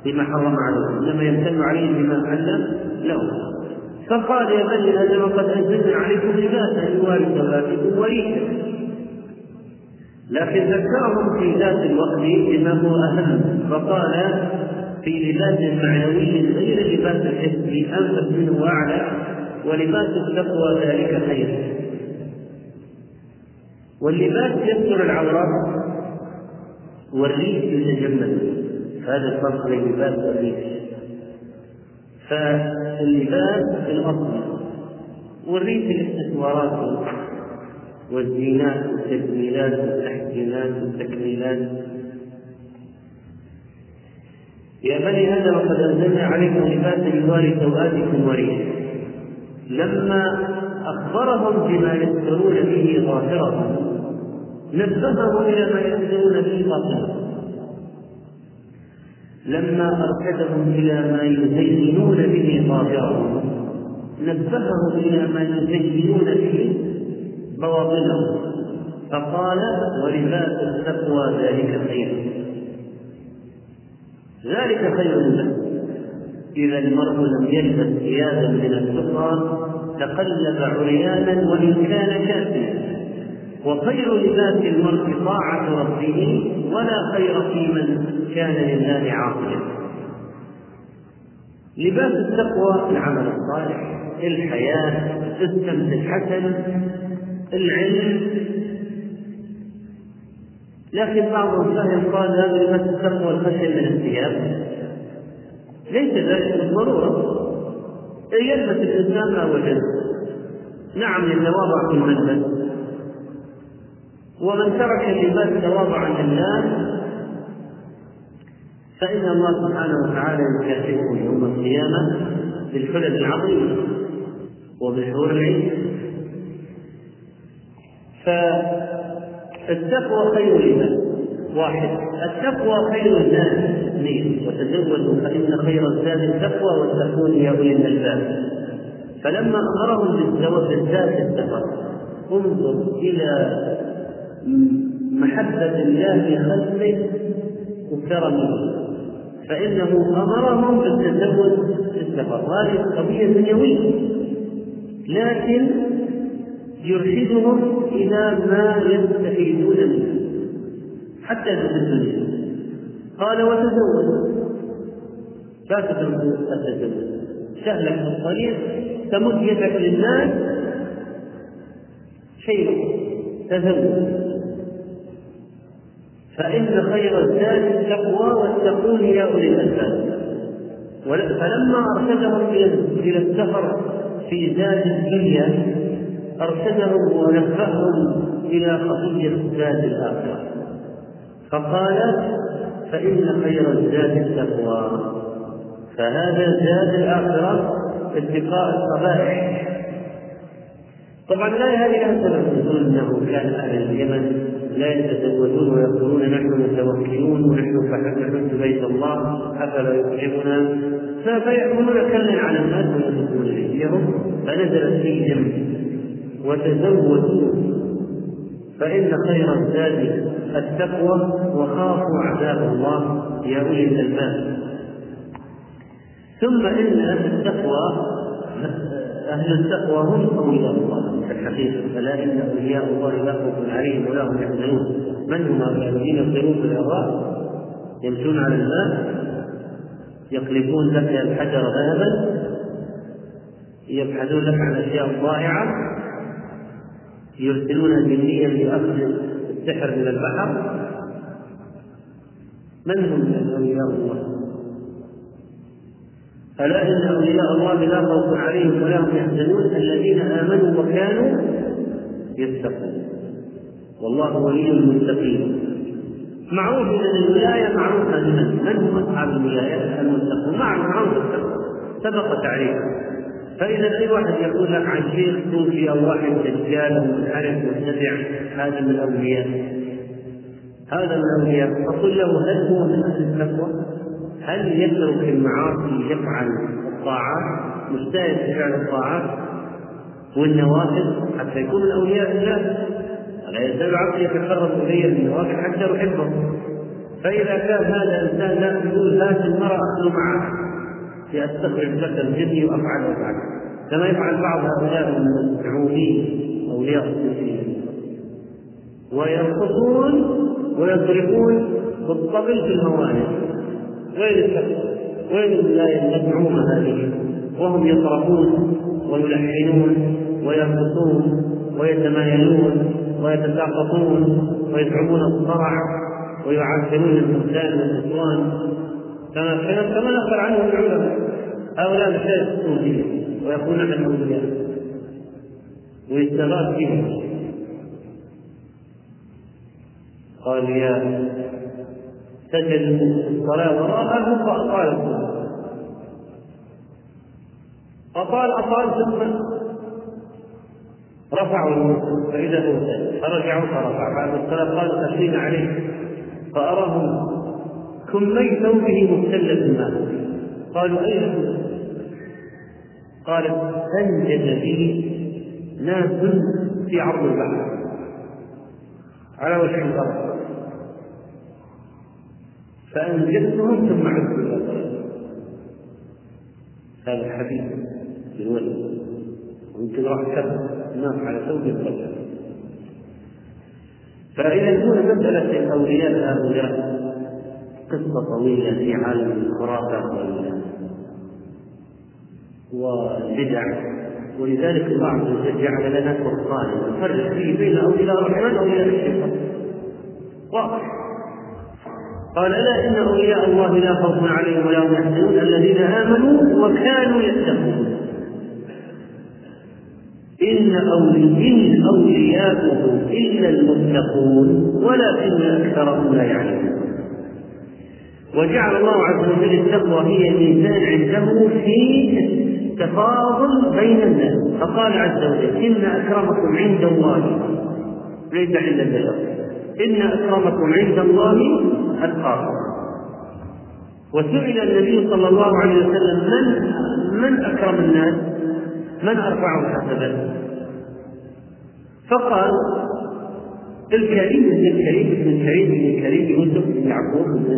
بما حرم عليه. إنما يمتن عليه بما أحل له. فقال يا بني آدم قد أنزلنا عليكم لباسا يواري سواتكم وريشا لكن ذكرهم في ذات الوقت بما هو أهم فقال في لباس معنوي غير لباس الحس أنفس منه وأعلى ولباس التقوى ذلك خير. واللباس يستر العورات والريش يتجمل هذا الفرق بين اللباس والريش فاللباس في الأصل والريش الاستثمارات والزينات والتجميلات والتحسينات والتكميلات. يا بني آدم قد أنزلنا عليكم لباسا يواري سواتكم وريشا لما أخبرهم بما يسترون به ظاهرهم نبههم إلى ما يسترون به باطنهم. لما أرشدهم إلى ما يزينون به ظاهرهم نبههم إلى ما يزينون به بواطنهم فقال ولباس التقوى ذلك خير. ذلك خير له. إذا المرء لم يلبس ثيابا من التقى تقلب عريانا وإن كان كافيا وخير لباس المرء طاعة ربه ولا خير في من كان لله عاصيا لباس التقوى العمل الصالح الحياة السمت الحسن العلم. لكن بعضهم فهم قال هذا لباس التقوى الخشيه من الثياب. ليس ذلك بالضرورة. يلبس الإنسان ما وجد. نعم يتواضع في الملبس ومن ترك اللباس تواضعا لله فإن الله سبحانه وتعالى يكافئه يوم القيامة بالحلل العظيمة وبالحور فالتقوى خير لباس واحد. التقوى خير الناس اثنين. وتزودوا فإن خير الزاد التقوى واتقون يا أولي الألباب. فلما أمرهم بالزاد السفر انظر إلى محبة الله لخلقه وكرمه فإنه أمرهم بالتزود في السفر وهذه قضية دنيوية لكن يرشدهم إلى ما يستفيدون منه حتى في الدنيا. قال وتزودوا لا تتركوا التزود سهلك في الطريق تمد يدك للناس شيء. تزود فإن خير الزاد التقوى واتقون يا أولي الألباب. فلما أرشدهم إلى السفر في زاد الدنيا أرشدهم ونبههم إلى قضية زاد الآخرة. فقال فإن خير الزاد التقوى. فهذا زاد الآخرة اتقاء القبائح طبعا لا هذه سبب يقول إنه كان أهل اليمن. لا يتزوجون ويقولون نحن متوكلون ونحن فحسبت بيت الله أفلا يكرمنا فيأكلون كلا على الناس ويصدون ايديهم فنزلت فيهم وتزودوا فإن خير الزاد التقوى وخافوا عذاب الله يا أولي الألباب ثم إن التقوى أهل التقوى هم أولياء الله في الحقيقة فلا إن أولياء الله لا خوف عليهم ولا هم يحزنون. من هم هؤلاء الذين يطيرون في الهواء يمشون على الماء يقلبون لك الحجر ذهبا يبحثون لك عن أشياء ضائعة يرسلون جنيا لأخذ السحر من البحر. من هم أولياء الله؟ ألا إن أولياء الله لا خوف عليهم ولا هم يحزنون. الذين آمنوا وكانوا يتقون. والله ولي المتقين. معروف أن الولاية معروفة لمن؟ من هم أصحاب الولاية؟ المتقون؟ معروف التقوى. سبق تعريفه فإذا أي واحد يقول لك عن شيخ صوفي أو واحد دجال منحرف مبتدع هذا من الأولياء هذا من الأولياء أقول له هل هو من أهل التقوى؟ هل يترك المعاصي يفعل الطاعات؟ مجتهد في فعل الطاعات والنوافل حتى يكون من أولياء الله ولا يزال عبد يتقرب إلي بالنوافل حتى أحبه فإذا كان هذا الإنسان لا يقول هات المرأة أخلو معه. لأستخرج لك الجني وأفعل وأفعل كما يفعل بعض هؤلاء المزعومين أولياء الصوفيين ويرقصون ويضربون بالطبل في الموانئ وين التقوى؟ وين الولاية المزعومة هذه؟ وهم يطربون ويلحنون ويرقصون ويتمايلون ويتساقطون ويزعمون الصرع ويعبرون البهتان والنسوان كما كما نقل عنه العلماء هؤلاء مشايخ الصوفية ويقولون عن الأولياء ويستغاث بهم قال يا سجد الصلاة وراءه فأطال الصلاة. أطال أطال ثم رفعوا فإذا هو فرجعوا فرفع. بعد الصلاة قالوا أشرين عليه. فأراهم كمي ثوبه مبتلة بالماء قالوا أين قالت أنجز به ناس في عرض البحر. على وجه الأرض. فأنجزتهم ثم عدت إلى هذا الحديث بالولد. ويمكن راح كتب الناس على ثوب الرجل فإذا هنا مسألة الأولياء هؤلاء. قصة طويلة في عالم الخرافات والبدع. ولذلك الله عز وجل جعل لنا فرقانا نفرق فيه بين أولياء الرحمن وأولياء الشيطان. واضح. قال ألا إن أولياء الله لا خوف عليهم ولا هم يحزنون. الذين آمنوا وكانوا يتقون. إن أولي إلا المتقون ولكن أكثرهم لا يعلمون. وجعل الله عز وجل التقوى هي الميزان عنده في التفاضل بين الناس. فقال عز وجل إن أكرمكم عند الله. ليس عند البشر إن أكرمكم عند الله أتقاكم وسئل النبي صلى الله عليه وسلم من من أكرم الناس؟ من أرفعهم حسبا؟ فقال الكريم ابن الكريم ابن الكريم ابن الكريم يوسف بن يعقوب بن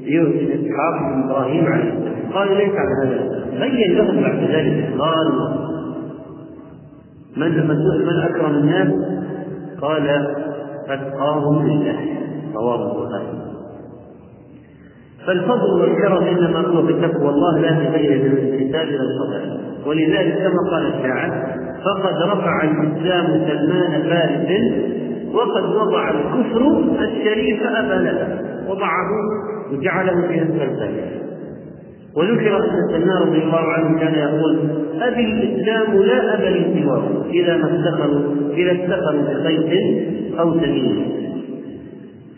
يوسف بن إسحاق بن إبراهيم عليه السلام. قال ليس على هذا بين لهم بعد ذلك قال من من أكرم الناس؟ قال أتقاهم لله رواه البخاري. فالفضل والكرم إنما هو بتقوى الله لا بغير الانتساب إلى الفضل ولذلك كما قال الشاعر فقد رفع الإسلام سلمان فارس وقد وضع الكفر الشريف ابا وضعه وجعله في اسفل وذكر أن سلمان رضي الله عنه كان يقول أبي الإسلام لا أبا لي سواه إذا ما افتخروا إذا افتخروا بخيط أو تميم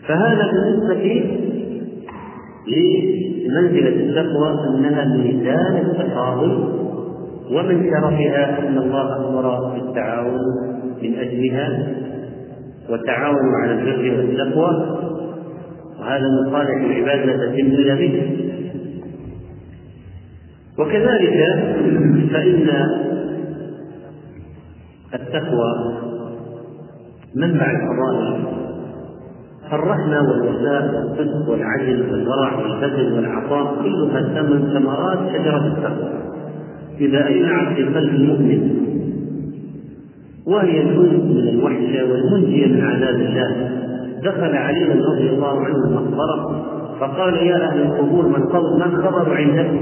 فهذا بالنسبة لمنزلة التقوى أنها ميزان التفاضل ومن شرفها أن الله أمر بالتعاون من أجلها وتعاونوا على البر والتقوى. وهذا من صالح العباد لا تتم إلا به. وكذلك فإن التقوى منبع الفضائل. فالرحمة والوفاء والصدق والعدل والورع والبذل والعطاء كلها ثمن ثمرات شجرة التقوى. إذا أينعت في قلب المؤمن وهي الجزء من الوحشة والمنجية من عذاب الله دخل علي رضي الله عنه المقبرة فقال يا أهل القبور من خبر من خبر عندكم؟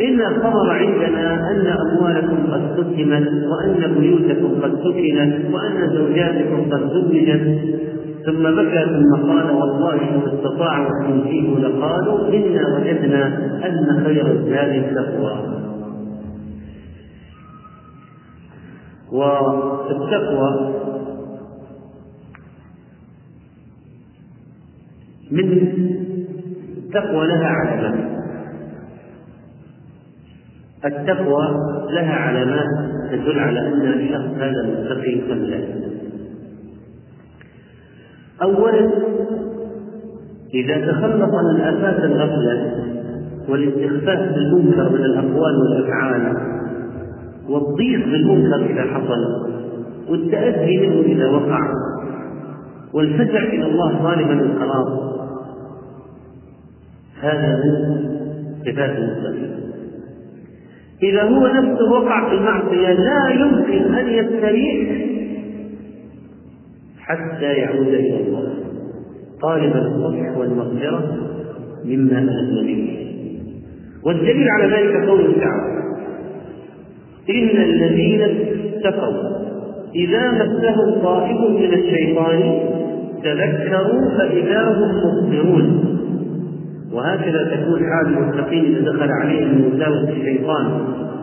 إن الخبر عندنا أن أموالكم قد قسمت وأن بيوتكم قد سكنت وأن زوجاتكم قد زوجت. ثم بكى ثم قال والله لو استطاعوا أن ينجيه لقالوا إنا وجدنا أن خير الزاد التقوى. والتقوى من التقوى لها علامات. التقوى لها علامات تدل على أن الشخص هذا متقي ام لا أولا إذا تخلص من آفات الغفلة والاستخفاف بالمنكر من الأقوال والأفعال والضيق بالمنكر إذا حصل والتأذي منه إذا وقع والفزع إلى الله طالبا الخلاص هذا من صفات المستقيم إذا هو نفسه وقع في المعصية لا يمكن أن يستريح حتى يعود إلى الله. طالبا الصلح والمغفرة مما أذن به. والدليل على ذلك قوله تعالى إن الذين اتقوا إذا مسهم طائف من الشيطان تذكروا فإذا هم مبصرون وهكذا تكون حال المتقين إذا دخل عليهم من وساوس الشيطان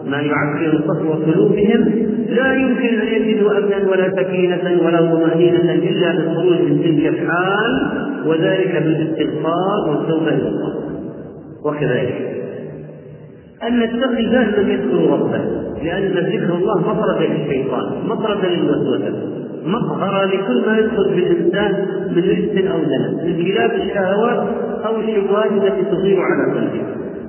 ما يعكر صفو قلوبهم لا يمكن أن يجدوا أمنا ولا سكينة ولا طمانينه إلا بالخروج من تلك الحال وذلك بالاستغفار والتوبة إلى الله. وكذلك. أن التقي دائما يذكر ربه لأن ذكر الله مطرد للشيطان مطرد للوسوسة. مقهرة لكل ما يدخل بالإنسان من رجس أو دنس من خلاف الشهوات أو الشبهات التي تغير على قلبه.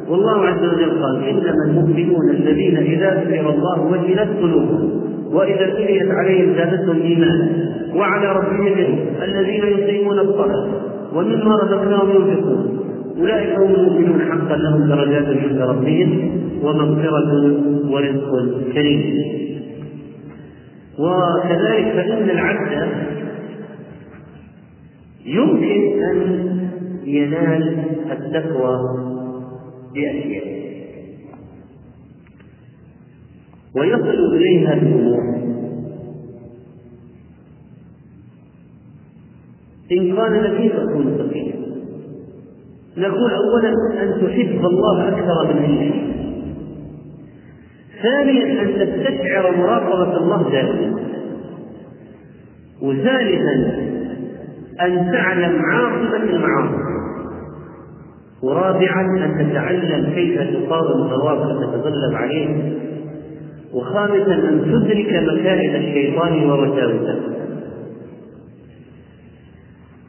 والله عز وجل قال إنما المؤمنون الذين إذا ذكر الله وجلت قلوبهم وإذا تليت عليهم زادتهم إيمانا وعلى ربهم الذين يقيمون الصلاة ومما رزقناهم ينفقون. أولئك هم المؤمنون حقا لهم درجات عند ربهم ومغفرة ورزق كريم. وكذلك فإن العبد يمكن أن ينال التقوى بأشياء. ويصل إليها بأمور إن كان لك تكون تقيا نقول أولا أن تحب الله أكثر من أي شيء ثانيا أن تستشعر مراقبة الله دائما وثالثا أن تعلم عاقبة المعاصي. ورابعا أن تتعلم كيف تقاوم الثواب وتتغلب عليه. وخامسا أن تدرك مكائد الشيطان ووساوسه.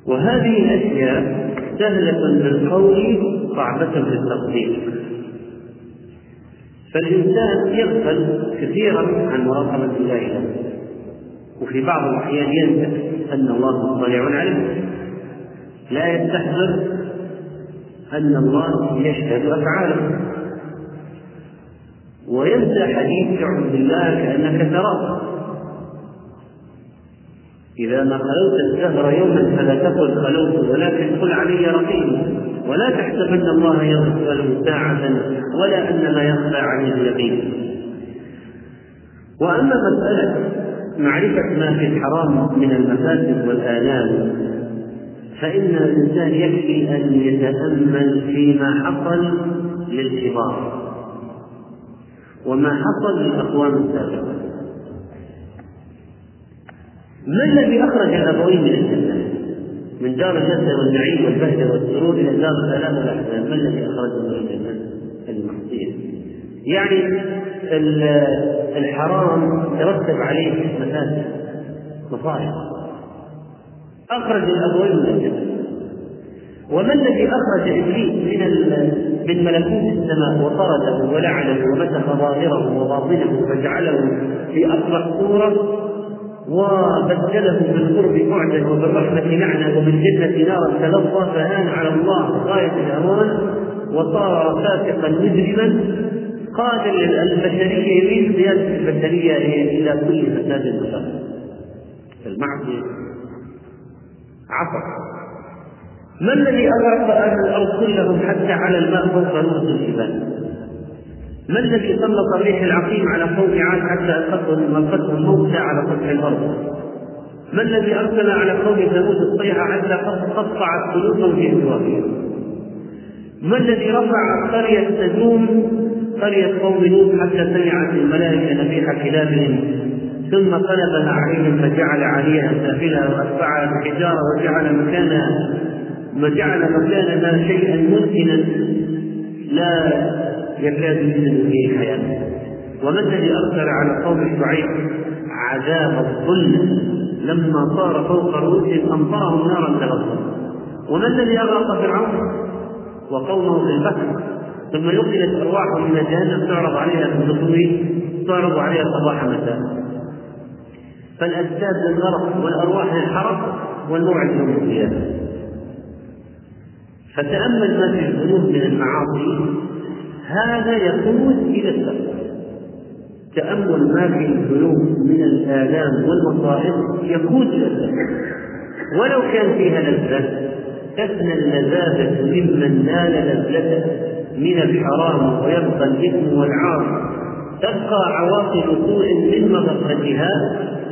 وهذه الأشياء سهلة بالقول صعبة بالتطبيق فالإنسان يغفل كثيرا عن مراقبة الله له. وفي بعض الأحيان ينسى أن الله مطلع عليه. لا يستحضر أن الله يشهد أفعاله. وينسى حديث اعبد الله كأنك تراه. إذا ما خلوت الدهر يوما فلا تقل خلوت ولكن قل علي رقيب. ولا تحسبن الله يغفل ساعة ولا أن ما يخفى عن اليقين وأما مسألة معرفة ما في الحرام من المفاسد والآلام فإن الإنسان يكفي أن يتأمل فيما حصل للكبار وما حصل للأقوام السابقة ما الذي أخرج الأبوين من الجنة؟ من دار اللذة والنعيم والبهجة والسرور إلى دار الآلام والأحزان، ما الذي أخرجهم من الجنة؟ المعصية. يعني الحرام ترتب عليه مفاسد مصائب أخرج الأبوين من الجنة وما الذي أخرج إبليس من من ملكوت السماء وطرده ولعنه ومسح ظاهره وباطنه فجعله في أقبح صورة وبدله بالقرب بعدا وبالرحمة لعنة وبالجنة نارا تلظى فهان على الله غاية الهوان وصار فاسقا مجرما قادا البشرية يريد قيادة البشرية إلى كل فساد البشر المعصية عصر. ما الذي أغرق أهل الأرض كلهم حتى على الماء فوق رؤوس الجبال؟ ما الذي سلط الريح العقيم على قوم عاد حتى ألقتهم ألقتهم موتى على سطح الأرض؟ ما الذي أرسل على قوم ثمود الصيحة حتى قطعت قلوبهم في أجوافهم؟ ما الذي رفع قرية سدوم قرية قوم نوح حتى سمعت الملائكة نبيح كلابهم ثم قلبها عليهم فجعل عليها سافلها وأتبعها بحجارة وجعل مكانها وجعل مكانها شيئا مسكنا لا يكاد يوجد فيه حياة وما الذي أرسل على قوم شعيب عذاب الظلم لما صار فوق رؤوسهم أمطرهم نارا تلظى وما الذي أغرق فرعون وقومه في البحر ثم نقلت أرواحهم إلى جهنم تعرض عليها في الدخول تعرض عليها صباح مساء. فالأجساد للغرق والأرواح للحرق والموعد يوم القيامة فتأمل ما في الذنوب من المعاصي هذا يقود إلى التقوى. تأمل ما في الذنوب من الآلام والمصائب يقود إلى التقوى. ولو كان فيها لذة تفنى اللذاذة ممن نال لذته من الحرام ويبقى الإثم والعار. تبقى عواقب سوء من مغفتها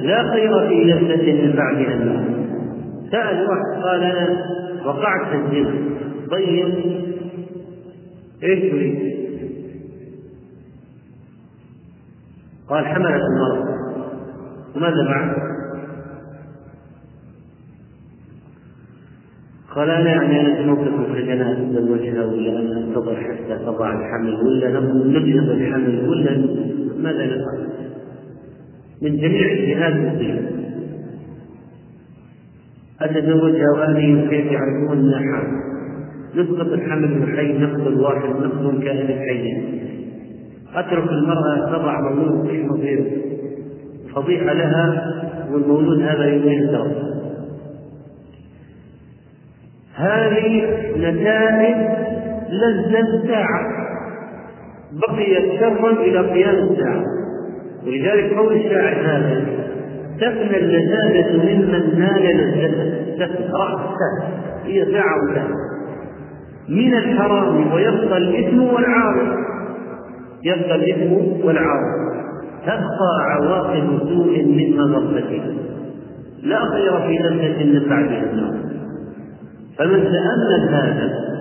لا خير في لذة من بعدها سأل واحد قال أنا وقعت في الزنا طيب إيش تريد؟ قال حملت المرأة وماذا بعد؟ قال أنا يعني أنا موقف أنا اتزوجها ولا أنا أنتظر حتى تضع الحمل ولا نجلب الحمل ولا ماذا نفعل؟ من جميع الجهات مصيبه اتزوجها واهلي كيف يعرفون أنها حامل؟ نسقط الحمل الحي نقتل واحد نقتل كائن حي أترك المرأة تضع مولود إيش مصير؟ فضيحة لها والمولود هذا يريد الدرس هذه نتائج لذة الساعة بقيت شرا إلى قيام الساعة. ولذلك قول الشاعر هذا تفنى اللذاذة ممن نال لذته تفنى راح هي ساعة من الحرام ويبقى الإثم والعار يبقى الإثم والعار تبقى عواقب سوء من مضرته لا خير في لذة من بعدها النار فمن تأمل هذا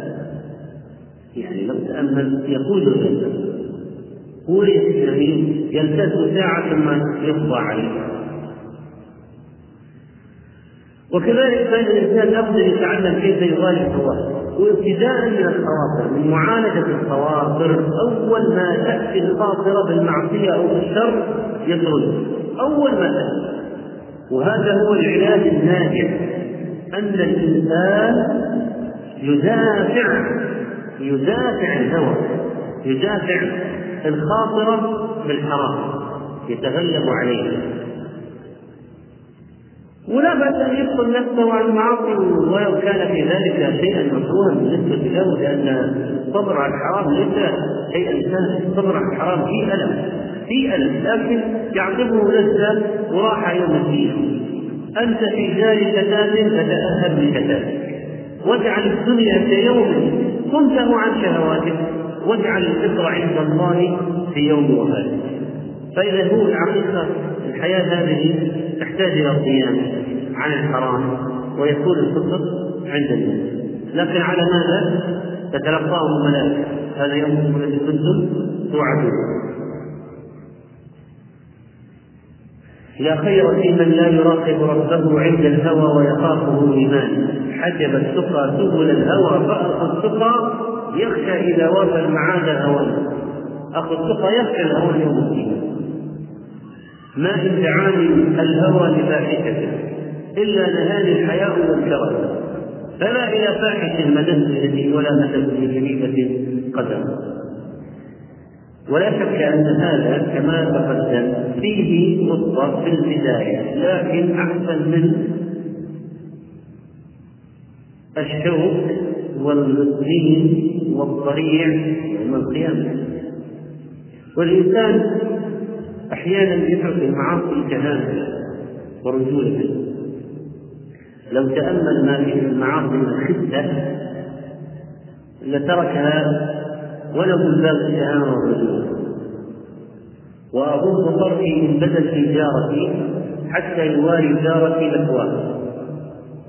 يعني لو تأمل يقول الإنسان هو يعني يلتز ساعة ثم يقضى عليه. وكذلك فإن الإنسان أن يتعلم كيف يغالب هواه وابتداء من الخواطر من معالجة الخواطر أول ما تأتي الخاطرة بالمعصية أو بالشر يطرد أول ما تأتي. وهذا هو العلاج الناجح أن الإنسان يدافع يدافع الهوى يدافع الخاطرة بالحرام يتغلب عليه ولا بأس أن يفصل نفسه عن المعاصي ولو كان في ذلك شيئا مكروها بالنسبة له لأن الصبر على الحرام ليس شيئا سهلا. الصبر على الحرام فيه ألم فيه ألم لكن يعقبه لذة وراحة يوم الدين. أنت في دار شتات فتأهب لشتاتك واجعل الدنيا كيوم كنته عن شهواتك. واجعل الفطر عند الله في يوم وفاتك فإذا هو الحقيقة الحياة هذه تحتاج إلى القيام عن الحرام ويكون الفطر عند الناس. لكن على ماذا؟ تتلقاه الملائكة. هذا يوم الذي كنتم توعدون. لا خير في من لا يراقب ربه عند الهوى ويخافه ايمان حجب التقى سبل الهوى. فاخو التقى يخشى إذا وافى المعاد الهوى اخو التقى يخشى الهوى يوم الدين ما ان دعاني الهوى لفاحشته إلا نهاني الحياء والكرم. فلا إلى فاحش مددت يدي ولا مددت لجريمه قدم. ولا شك أن هذا كما تقدم فيه خطة في البداية لكن أحسن من الشوك والدين والضريع يوم القيامة. والإنسان أحيانا يترك المعاصي جهالا ورجولة لو تأمل ما فيه المعاصي من خدة لتركها ولو من باب الشهامة والرجولة وأغض طرفي من بدل في جارتي حتى يواري جارتي محواها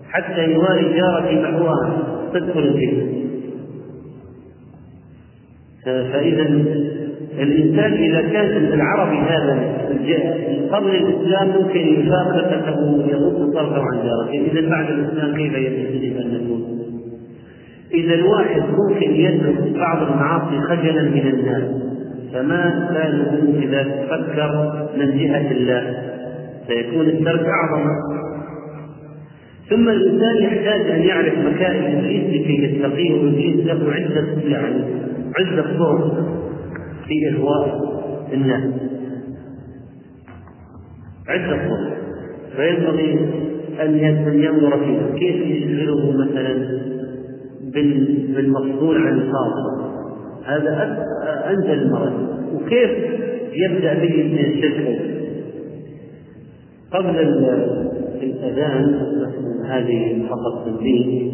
حتى يواري جارتي محواها تدخل الجنة. فإذا الإنسان إذا كان العربي هذا قبل الإسلام ممكن يفاخر أنه يغض طرفه عن جارته. إذا بعد الإسلام كيف يجب أن نكون؟ إذا الواحد ممكن يترك بعض المعاصي خجلا من الناس فما باله إذا فكر من جهة الله؟ سيكون الترك أعظم. ثم الإنسان يحتاج أن يعرف مكائد إبليس لكي يتقيه وإبليس له عدة يعني عدة طرق. في إغواء الناس عدة طرق. فينبغي أن ينظر فيها. كيف يشغله مثلا بالمفصول عن الخاصة هذا أنزل المرض. وكيف يبدأ به الشرك قبل الأذان هذه فقط تنبيه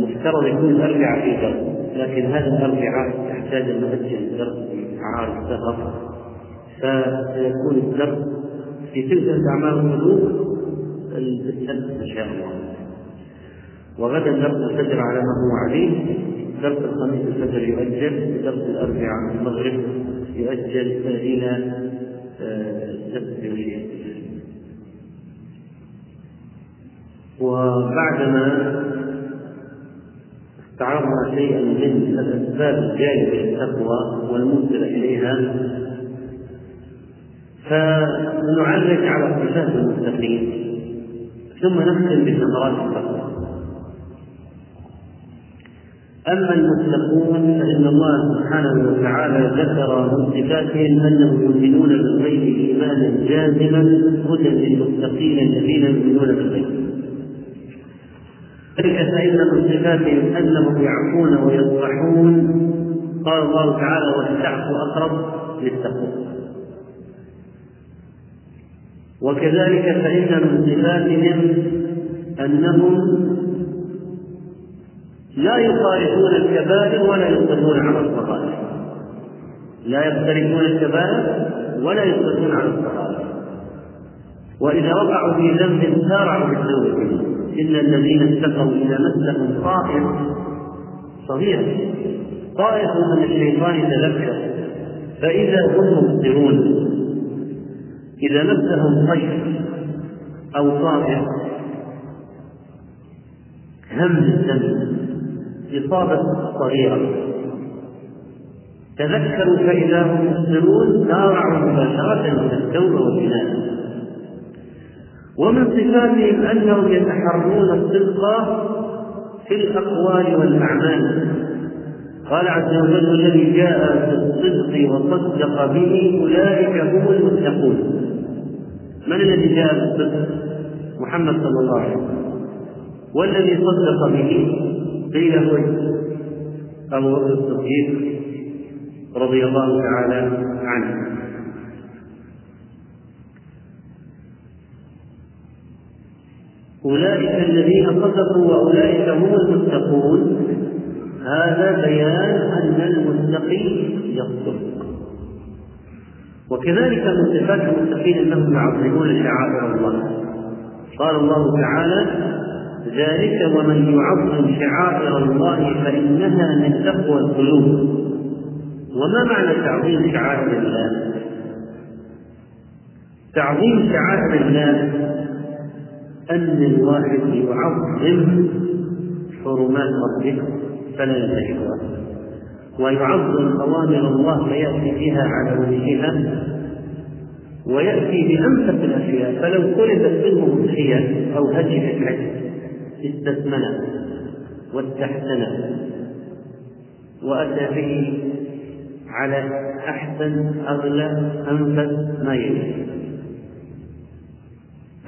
مفترض يكون الأربعاء في درس لكن هذا الأربعاء يحتاج نؤجل الدرس عار السفر فسيكون الدرس في سلسلة أعمال القلوب السبت إن شاء الله. وغدا درس الفجر على ما هو عليه. درس الخميس الفجر يؤجل. درس الأربعاء المغرب يؤجل إلى سبت الشيخ وبعدما استعرضنا شيئا من الأسباب الجالبة للتقوى والموصلة إليها. فنعرج على صفات المتقين ثم نختم بثمرات التقوى أما المتقون فإن الله سبحانه وتعالى ذكر من صفاتهم أنهم يؤمنون بالغيب إيمانا جازما هدى للمتقين الذين يؤمنون بالغيب. ذلك فإن من صفاتهم أنهم يعفون ويصفحون. قال الله تعالى والتعفو أقرب للتقوى. وكذلك فإن من صفاتهم أنهم لا يخالفون الكبائر ولا يصرون على الصغائر. لا يقترفون الكبائر ولا يصرون على الصغائر. وإذا وقعوا في ذنب سارعوا بالتوبة إن الذين اتقوا إذا مسهم طائف صغير. طائف من الشيطان تذكر فإذا هم مبصرون إذا مسهم طيف أو طائر هم الذنب إصابة صغيرة. تذكروا فإذا هم مبصرون سارعوا مباشرة إلى التوبة والإنابة ومن صفاتهم أنهم يتحرون الصدق في الأقوال والأعمال. قال عز وجل الذي جاء بالصدق وصدق به أولئك هم المتقون. من الذي جاء بالصدق؟ محمد صلى الله عليه وسلم. والذي صدق به. قيل هو أبو بكر الصديق رضي الله تعالى عنه. أولئك الذين صدقوا وأولئك هم المتقون. هذا بيان أن المتقي يصدق. وكذلك من صفات المتقين أنهم يعظمون شعائر الله. قال الله تعالى ذلك ومن يعظم شعائر الله فإنها من تقوى القلوب. وما معنى تعظيم شعائر الله؟ تعظيم شعائر الله أن الواحد يعظم حرمات ربه فلا ينتهكها ويعظم أوامر الله فيأتي بها على وجهها ويأتي بأنفس الأشياء. فلو طلبت منه أضحية أو هدي الحج استثمن واستحسن وأتى به على أحسن أغلى أنفس ما يجب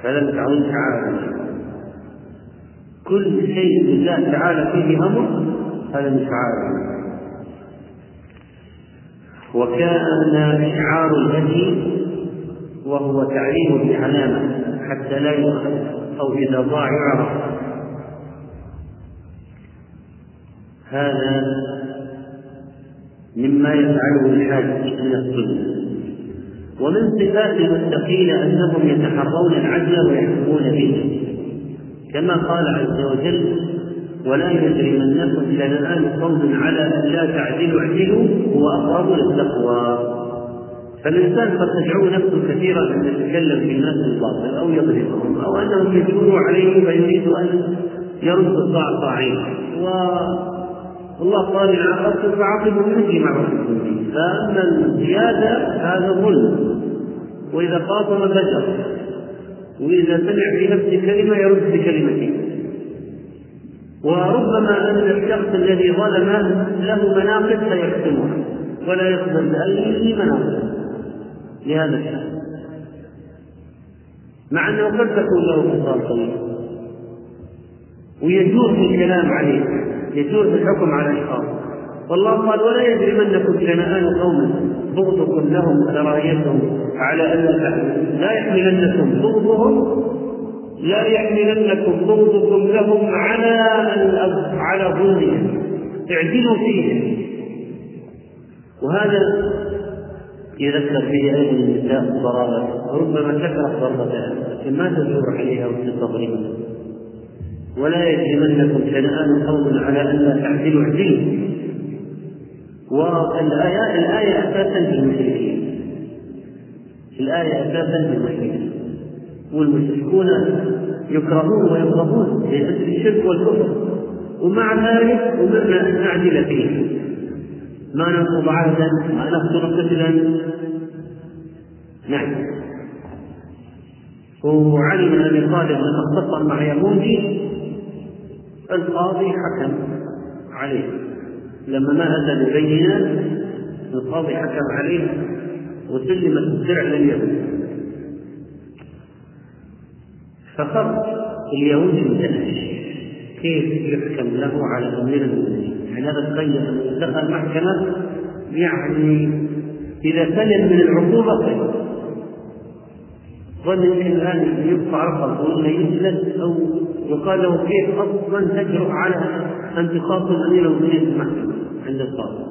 فلم تعد شعائر كل شيء لله تعالى فيه هذا من شعائر وكأن شعار الهدي وهو تعليم بعلامه حتى لا يؤخذ أو إذا ضاع يعرف. هذا مما يفعله الحاج من السنة ومن صفات المتقين أنهم يتحرون العدل ويحكمون به. كما قال عز وجل ولا يجرمنكم شنآن قوم على أن لا تعدلوا اعدلوا هو أقرب للتقوى. فالإنسان قد تدعو نفسه كثيرا أن يتكلم في الناس الباطل أو يضربهم أو أنهم يجروا عليه فيريد أن يرد الطاع طاعين والله قال عاقبتم فعاقبوا بمثل ما عوقبتم به. فأما الزيادة هذا ظلم. وإذا خاطب فجر وإذا سمع في نفسه كلمة يرد بكلمته. وربما أن الشخص الذي ظلم له مناقب فيكتمها ولا يقبل بأي مناقب. لهذا الشخص. مع أنه قد تكون له خصال طويله ويجور في الكلام عليه يجوز الحكم على الاشخاص والله قال ولا يجرمنكم شنآن قوم بغضكم لهم وكراهيتهم على تعدلوا لا يحملنكم بغضهم لا يحملنكم بغضكم لهم على على ظلمهم اعدلوا فيهم وهذا يذكر فيه أيضا النساء الضرابه ربما تكره ضربتها لكن ما تجور عليها وتستضربها ولا يجرمنكم شنآن قوم على ألا تعدلوا اعدلوا والآية الآية أساسا للمشركين. الآية أساسا للمشركين. والمشركون يكرهون ويكرهون لأجل الشرك والكفر. ومع ذلك أمرنا أن نعدل فيه. ما ننقض عهدا ما نقتل قتلا نعم. وعلي بن أبي طالب لما اختصر مع يهودي القاضي حكم عليه. لما ما أتى ببينه القاضي حكم عليه وسلمت الدرع لليهود فخط اليهودي متنهش كيف يحكم له على أمير المؤمنين؟ يعني هذا تخيل دخل محكمه يعني إذا سلم من العقوبة خير ظن يمكن الان يقطع رقبه ولا يجلد أو يقال له كيف أصلا تجرؤ على ان تخاطب امير المؤمنين في المحكمة عند القاضي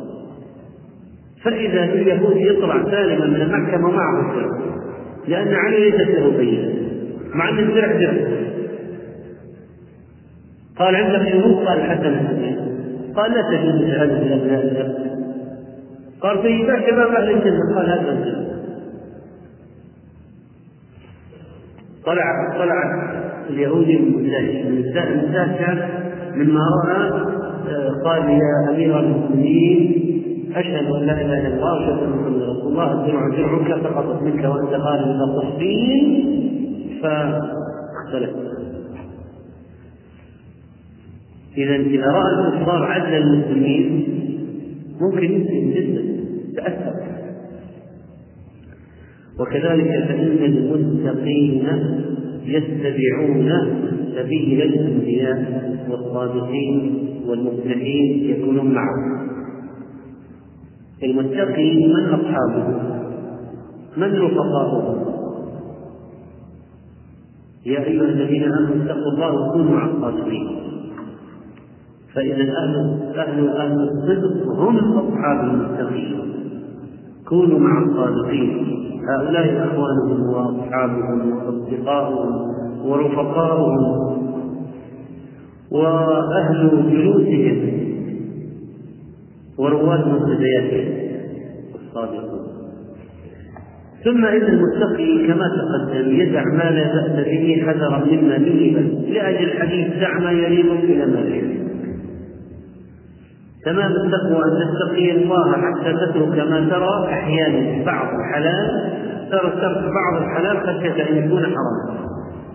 فإذا اليهود يطلع سالما من المحكمة معه السلام لأن علي ليست له بينه مع أن السرع درع قال عندك شروط قال حسنا قال لا تجوز شهاده الابناء قال في باب أهل الجنة قال هذا طلع طلع اليهودي من المستهزأ مما رأى آه، قال يا أمير المؤمنين أشهد أن لا إله إلا الله وأشهد أن محمدا رسول الله الدرع درعك سقطت منك وأنت قال إلى تصفين فاختلف. إذا إذا رأى الكفار عدل المسلمين ممكن يسلم جدا تأثر. وكذلك فإن المتقين يتبعون سبيل الأنبياء والصادقين والمفلحين يكونون معه. المتقي من أصحابه؟ من رفقاؤه؟ يا أيها الذين آمنوا اتقوا الله وكونوا مع الصادقين. فإذا أهل أهل أهل الصدق هم أصحاب المتقين. كونوا مع الصادقين. هؤلاء إخوانهم وأصحابهم وأصدقاؤهم ورفقاؤهم وأهل جلوسهم. ورواد منتدياتهم الصادقون. ثم إن المتقي كما تقدم يدع ما لا بأس به حذرا مما به لأجل الحديث دع ما يليق إلى ما لا تمام التقوى أن تتقي الله حتى تترك ما ترى أحيانا بعض الحلال ترى ترك بعض الحلال خشية أن يكون حراما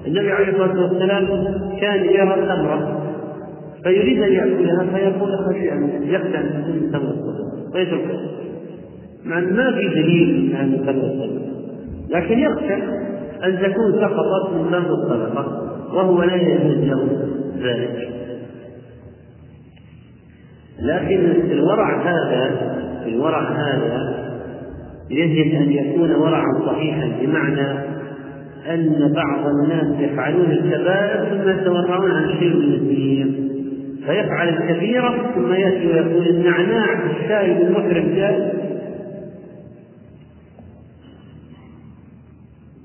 النبي عليه الصلاة والسلام كان يرى التمرة فيريد أن يأكلها فيقول خشية أن يخشى أن تكون تمرة فيتركها مع أن ما في دليل عن تمرة لكن يخشى أن تكون سقطت من تمر الصدقة وهو لا يجوز له ذلك. لكن الورع هذا الورع هذا يجب أن يكون ورعا صحيحا بمعنى أن بعض الناس يفعلون الكبائر ثم يتورعون عن شيء من الدين فيفعل الكبيرة ثم يأتي ويقول النعناع الشاي المحرم جائز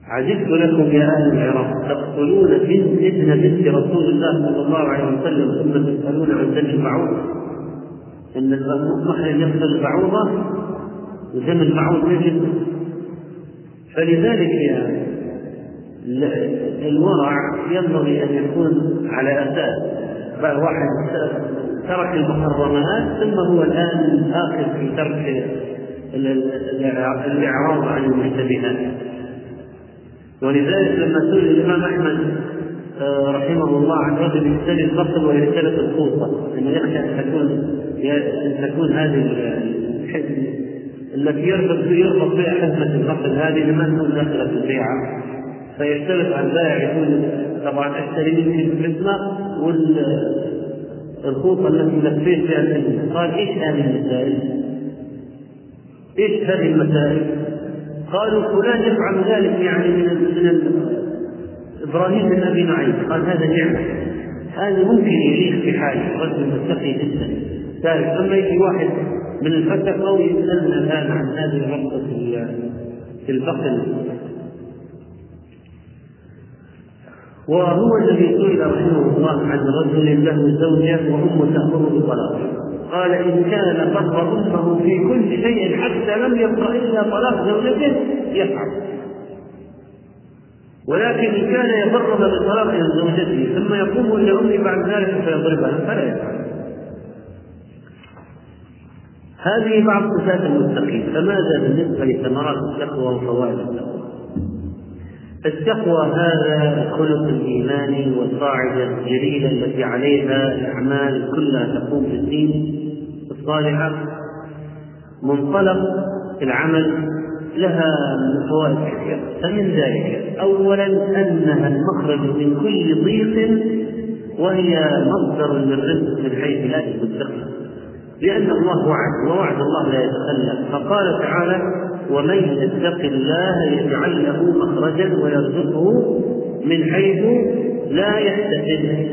عجبت لكم يا أهل العراق تقتلون بنت ابن بنت رسول الله صلى الله عليه وسلم ثم تسألون عن دم البعوض إن المحرم يقتل البعوضه ودم البعوض يجب. فلذلك يعني الورع ينبغي أن يكون على أساس. واحد ترك المحرمات ثم هو الآن اخذ في ترك الاعراض عن المشتبهات ولذلك لما سئل الإمام أحمد رحمه الله عن رجل يشتري البصل ويشتري الخوصه انه يخشى أن تكون أن تكون هذه التي يربط يربط بها حزمة البصل هذه لما تكون داخله البيعة فيختلف عن البائع يقول طبعا اشتري منك الحزمه والخوصه التي لفيت بها الحزمة قال إيش هذه المسائل؟ إيش هذه المسائل؟ قالوا فلان يفعل ذلك يعني من من إبراهيم بن أبي نعيم قال هذا نعمة. هذا ممكن يليق في حاله رجل متقي جدا. ثالث أما يجي واحد من الفسقه ويسالنا الآن عن هذه الربطة في البخل وهو الذي سئل رحمه الله عن رجل له زوجة وأمه تأمره بالطلاق. قال إن كان بر أمه في كل شيء حتى لم يبق إلا طلاق زوجته يفعل. ولكن إن كان يبرم بطلاق زوجته ثم يقوم إلى أمه بعد ذلك فيضربها فلا يفعل هذه بعض صفات المتقين فماذا بالنسبة لثمرات التقوى وفوائد التقوى؟ التقوى هذا الخلق الإيماني والقاعدة الجليلة التي عليها الأعمال كلها تقوم في الدين الصالحة منطلق العمل لها فوائد كثيرة. فمن ذلك أولا أنها المخرج من كل ضيق وهي مصدر للرزق من حيث لا تستقيم لأن الله وعد ووعد الله لا يتخلف فقال تعالى ومن يتق الله يجعل له مخرجا ويرزقه من حيث لا يحتسب.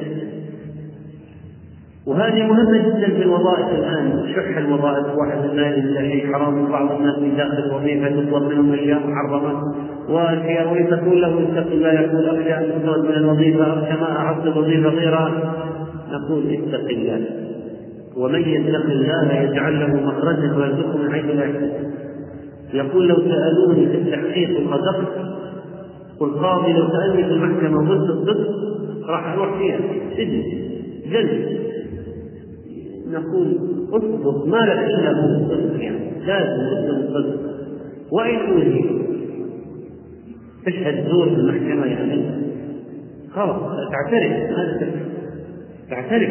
وهذه مهمة جدا في الوظائف الآن شح الوظائف. واحد لا يجد شيء حرام وبعض الناس داخل وظيفة تطلب منهم أشياء محرمة. وفي تقول له اتق الله يقول أخشى أن تطرد من الوظيفة أخشى ما أعد الوظيفة غيرها. نقول اتق الله. ومن يتق الله يجعل له مخرجا ويرزقه من حيث لا يحتسب يقول لو سألوني في التحقيق وقدرت والقاضي لو سألني في المحكمة وقلت الصدق راح أروح فيها. سجن. جلد. نقول اصدق ما لك إلا هو يعني لازم تسلم الصدق وإن أوذي تشهد زور في المحكمة يعني خلاص تعترف هذا تعترف.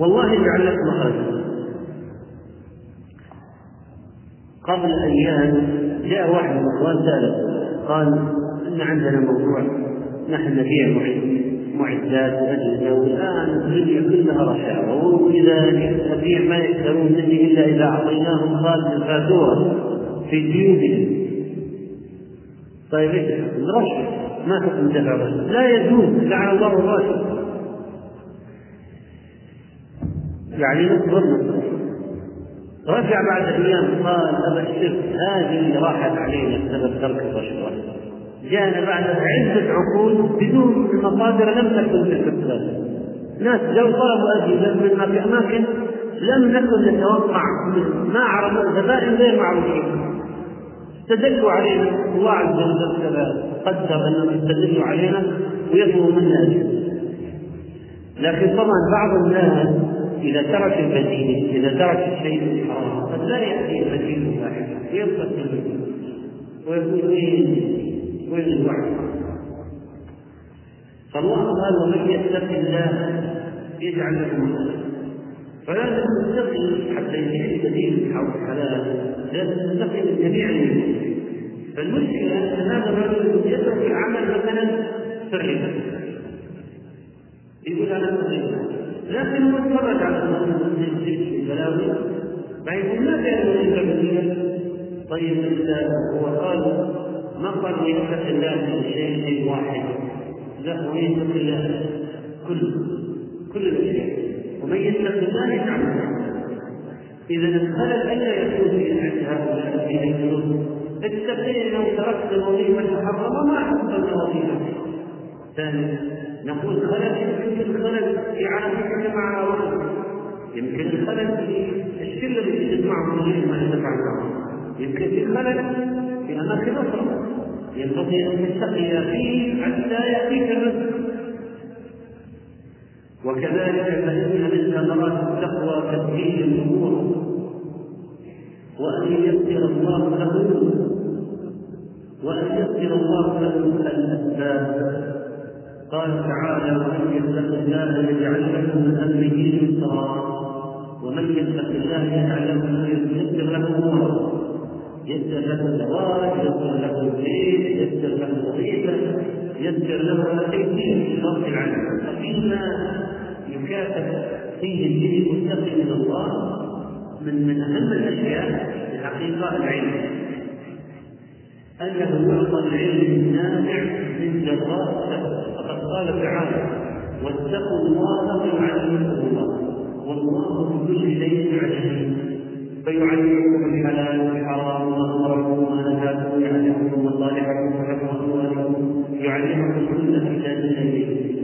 والله يجعل لك مخرجا قبل أيام جاء واحد من الاخوان سأله قال إن عندنا موضوع نحن نبيع معدات واجهزه والان الدنيا كلها رشاوى وإذا نبيع ما يشترون مني إلا إذا أعطيناهم خالد الفاتورة في جيوبهم. طيب إيش الرشوه ما حكم دفع لا يجوز. لعن الله الراشد يعني نصبر رجع بعد أيام قال ابشرك هذه راحت علينا بسبب ترك الرشوة. جاءنا بعد عدة عقود بدون مصادر لم تكن تلك الثلاثة ناس لو طلبوا أجهزة من في أماكن لم نكن نتوقع ما عرفوا زبائن غير معروفين. استدلوا علينا. الله عز وجل قدر أنهم يستدلوا علينا ويطلبوا منا لكن طبعا بعض الناس إذا ترك البديل إذا ترك الشيء الحرام قد لا يأتي البديل واحد يبقى ويقول وين وين الوعي فالله قال ومن يتق الله يجعل له مخرجا فلازم تتقي حتى يجيب البديل حول الحلال لازم تتقي من جميع المشكلة فالمشكلة أن هذا الرجل يترك عمل مثلا في الربا يقول أنا أتقي لكن هو اتفرج على المسلم في البلاوي فيقول ما كان يريد بديلا طيب هو قال ما قال يتق الله من شيء واحد. لا هو يتق الله كل كل الاشياء ومن يتق الله يجعل إذا الخلل الا يكون في هؤلاء في الفلوس اتقي لو تركت الوظيفة المحرمه ما حصل الوظيفة. ثانيا نقول خلل يمكن خلل في علاقتك مع أولادك يمكن الخلل في الشلة التي تجمعهم غير ما يتفعل يمكن في خلل في أماكن أخرى ينبغي أن تتقي فيه حتى يأتيك الرزق. وكذلك فإن من ثمرات التقوى تسهيل الأمور. وأن ييسر الله له وأن ييسر الله له الأسباب. قال تعالى ومن يتق الله يجعل له من أمره يسرا. ومن يتق الله يجعل له يسر له امورا يسر له الزواج يسر له البيت يسر له الوظيفه يسر له اي شيء في شرط العمل. ففيما يكافئ فيه الدين المتقي من الله من من أهم الأشياء الحقيقة العلم. أنه يعطى العلم النافع من جراء فقد قال تعالى واتقوا الله ويعلمكم الله. والله بكل شيء عليم. فيعلمكم الحلال والحرام وما أمركم وما نهاكم ويعلمكم مصالحكم وحكم أموالكم. يعلمكم كل كتاب اليه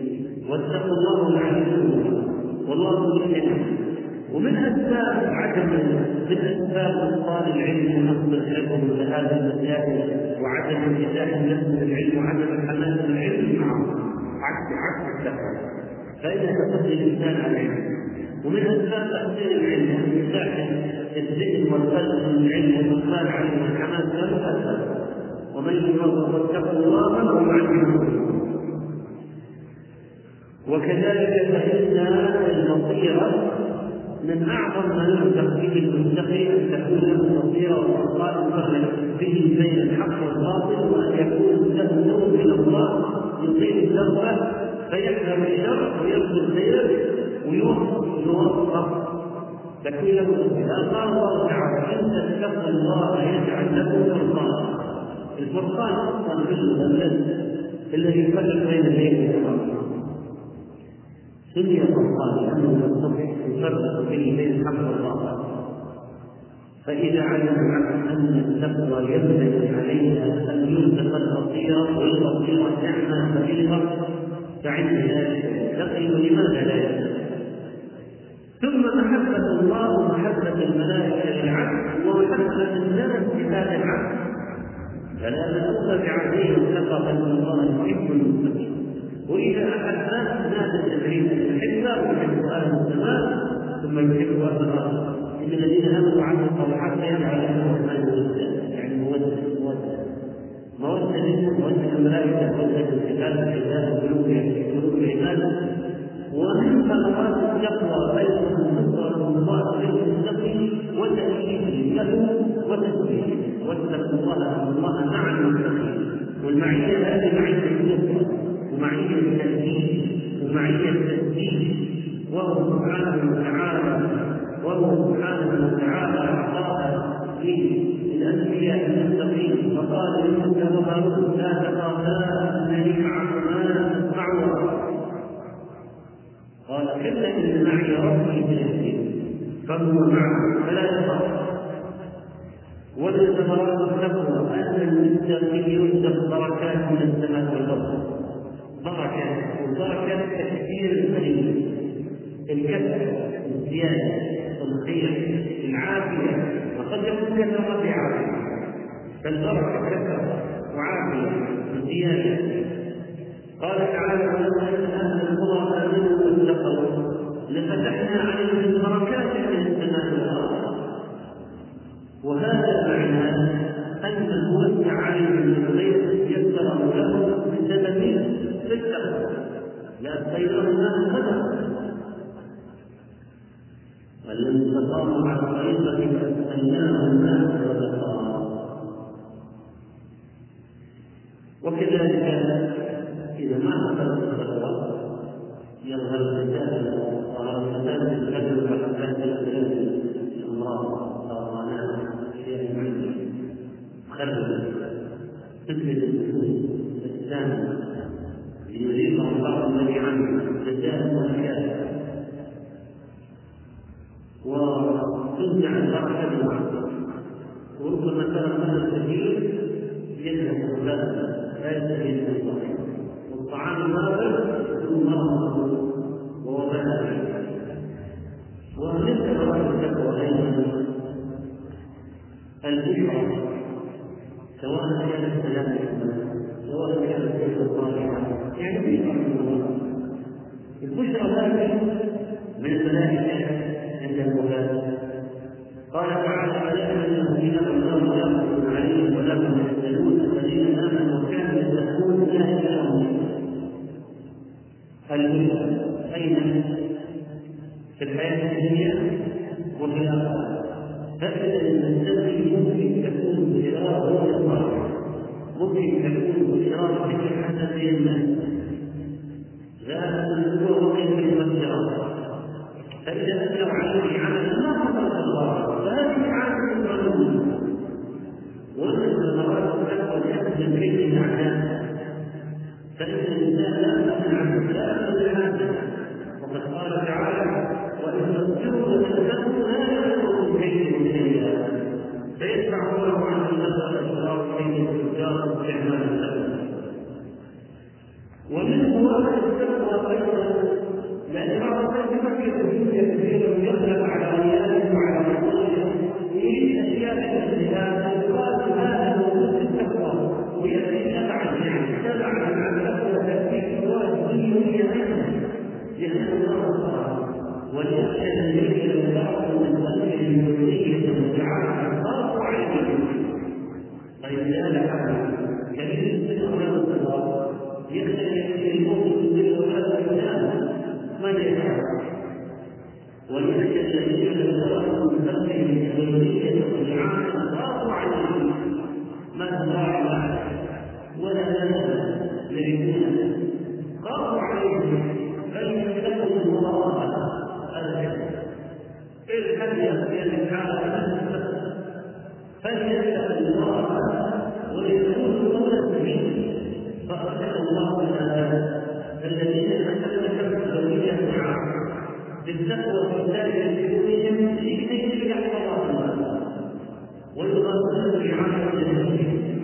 واتقوا الله لعلكم والله يحب ومن أسباب عدم من أسباب إبطال العلم ونقص الحفظ لهذه المسائل وعدم انفتاح النفس بالعلم وعدم الحماس بالعلم معه. عكس عكس التقوى. فإنها تقضي الإنسان على العلم. ومن أسباب تحصيل العلم وانفتاح الذهن والقلب من العلم والإقبال عليه والحماس له أسباب ومن يوفق واتقوا الله ويعلمه وكذلك فإن البصيرة من أعظم ما يرزق به المتقي أن تكون له بصيرة وفرقان يفرق به بين الحق والباطل وأن يكون له نور من الله يطيل الدربة فيحذر الشر ويرجو الخير ويوفق تكون له قال الله تعالى أن تتقوا الله يجعل لكم فرقانا الفرقان أصلا بالمثلث الذي يفرق بين الليل والنهار سمي فرقان لأنه يستطيع يفرق به بين الحق والباطل فإذا علم العبد أن التقوى ينبغي عليها أن ينفق البصيرة والبصيرة نعمة فريضة فعندها يتقي لماذا لا يتقي ثم محبة الله ومحبة الملائكة للعبد ومحبة الناس لهذا العبد فلا نأخذ بعزيز فقط أن الله يحب المتقين. وإذا أحب نادى التدريب الحكمة ويحب أهل السماء ثم يحب أهل الأرض إن الذين آمنوا وعملوا الصالحات يجعل لهم الرحمن يعني مودة مودة. مودة مودة الملائكة مودة الكتاب العباد قلوب قلوب العباد. ومن ثمرات التقوى بينهم نصرة الله للمتقي وتأكيد له وتسبيحه واتقوا الله إن مع المتقين. والمعية هذه معية النصرة ومعية التأكيد ومعية التسبيح وهو سبحانه وتعالى وهو سبحانه وتعالى أعطاها للأنبياء المتقين. فقال لموسى وهارون لا تخافا أنني معكما. كلا إن معي ربي سيهدين فهو معه فلا يخاف ومن ثمرات التقوى أن المتقي يرزق بركات من السماء والأرض بركات والبركة تكثير الكريم الكسر الزيادة الخير العافية وقد يكون كثرة بعافية فالبركة كثرة وعافية وزيادة قال تعالى لفتحنا عليهم بركات من السماء والأرض. وهذا معناه أن الموسع عليهم الخير يسر لهم بسبب التقوى لا خير ما قدر والذي استقاموا على الماء والبقاء. وكذلك إذا ما حصلت الخطوة يظهر الفساد ظهر الفساد في البدن والحساد في الأمراض سرطانات أشياء معينة. خرب تثبت النفوس السامة ليذيقهم بعض الذي عنه جزاء وحكاية وتنزع البركة بالعقل وربما ترى هذا الكثير يذهب لا يستفيد من الصحيح والطعام الواقع يكون مرض ووباء ومن ثمرات التقوى أيضا البشرى سواء كانت سلامة سواء كانت بشرى صالحة يعني بشرى من الله البشرى هذه من الملائكة عند الوفاة قال تعالى ألم الذين الله يغفر عليهم ولهم يحزنون الذين آمنوا وكانوا يتقون؟ لا إله الهدى أين في الحياة الدنيا وفي الآخرة. فإذا المستقبل ممكن تكون بشرار غير ممكن تكون بشرار بشر حسب الناس لا هو وقت المسيرات فإذا أتوا عليه عملا ما حصل الله. فهذه عادة معلومة. ومن الثمرات التقوى يحزن كيد الأعداء فإن الإنسان وقد قال تعالى وإن تصبروا وتتقوا لا يضركم كيدهم شيئا فيدفع الله عنه نفس الأشرار كيد التجار واستعمال الأمن ومنه أن التقوى أيضا الدنيا كثيرا ويغلب على رياته وعلى مصالحه يريد اشياء كثيره يقال هذا موجود في التقوى وياتي تبعا تاتي فوائد دنيويه عنها لأن الله وليخشى الذين تركوا من خلفهم ذريه متعافى خافوا عليهم طيب لا لا كبير من الله يخشى الموت بالوفاه ماذا يفعل؟ ولذلك الذين تركوا من خلفهم ذرية ضعافا خافوا عليهم ما تضاعف ولا نزل يرثون خافوا عليهم فليتقوا الله هذا الحديث الذي تعالى فليتقوا الله قولا سبيلا فأخذ الله تعالى الذين أحسنوا ذرية بالتقوى في ذلك الدنيا لكي يحفظ الله ويغفر رعاية الدين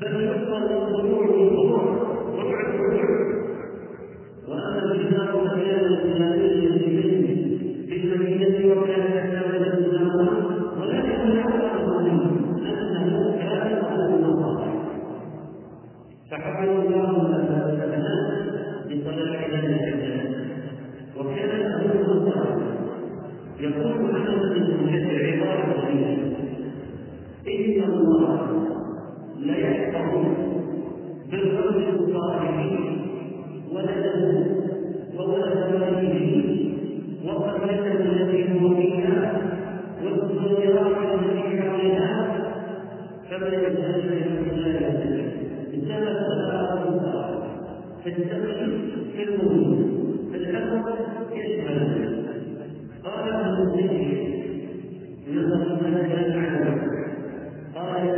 بل يحفظ الضلوع بالضلوع ربع الضلوع وأما الكتاب فكان الإسلامي في المدينة وكان يتناول الإسلام ولكن يعلم أنه كان أهل الله فحفظ الله الأبناء بصلاح ذلك وكان الله يقول محمد بن طويلة إن الله لا يحفظ بالرجل الصالحين ولده وولد والده وقبلته التي هو فيها والصغيرات التي حولها كما يتهجر من الله انتهى الصلاه في الدخل في الوجود في الحفظ يشمل قال ابن الزكي نظر ملكا عنه قال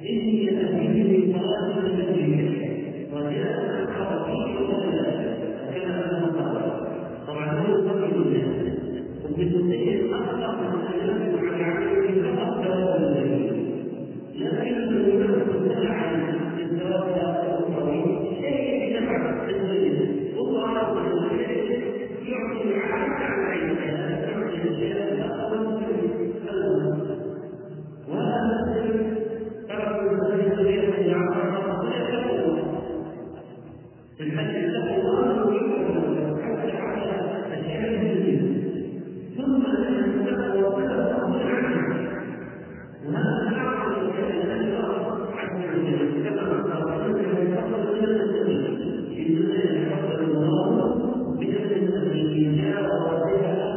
اني اتيت من صلاه المسجد وجاء حركي ولا كما قال طبعا هو قبل الناس وابن اخطا من الكلام على عمله فاخطا لكن الإمام امتنع عن الزواج الطويل شيء يدفع التزويج وهو يعطي العالم على عين يعطي الاشياء الاقوى ينهي عن الخطأ يتقون الحديث له ظاهر يكمل حتى على الحمد ثم التقوى تبعد عنه وهذا شرع لأن الله عز وجل كما قال يفضل من النبي إنما يفضل الله من الذي جاء وبها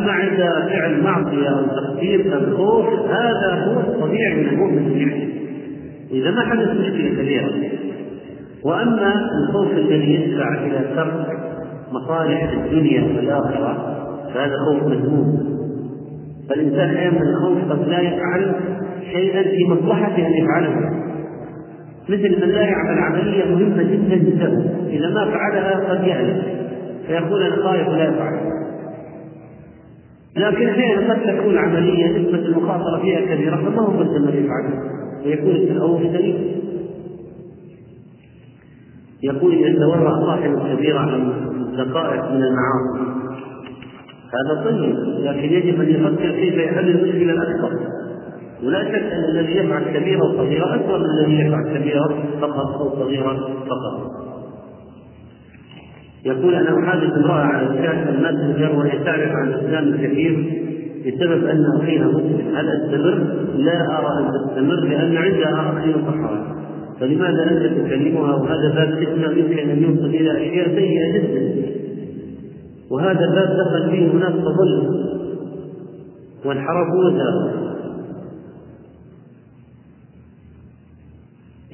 أما عند فعل معصية أو تقدير الخوف هذا هو الطبيعي من المؤمن يعني إذا ما حدث مشكلة كبيرة. وأما الخوف الذي يدفع إلى ترك مصالح الدنيا والآخرة فهذا خوف مذموم. فالإنسان أحيانا الخوف قد لا يفعل شيئا في مصلحته أن يفعله. مثل من لا يعمل عملية مهمة جدا له إذا ما فعلها قد يهلك فيقول أنا خايف ولا يفعل. لكن أحيانا قد تكون عملية نسبة المخاطرة فيها كبيرة فما هو ملزم أن يفعلها ويكون التخوف سليم يقول اذا تورع صاحب الكبيره عن دقائق من المعاصي. هذا طيب لكن يجب أن يفكر كيف يحل المشكلة الأكبر. ولا شك أن الذي يفعل كبيرة وصغيرة أكبر من الذي يفعل كبيرة فقط أو صغيرة فقط. يقول أنا أحادث امرأة على الشاشة الماسنجر وهي تعرف عن الإسلام الكثير بسبب أن أخيها مسلم. هل أستمر؟ لا أرى أن تستمر لأن عندها أخ صحراء فلماذا أنت تكلمها وهذا باب فتنة يمكن أن يوصل إلى أشياء سيئة جدا. وهذا الباب دخل فيه هناك تظلم. وانحرفوا وزاروا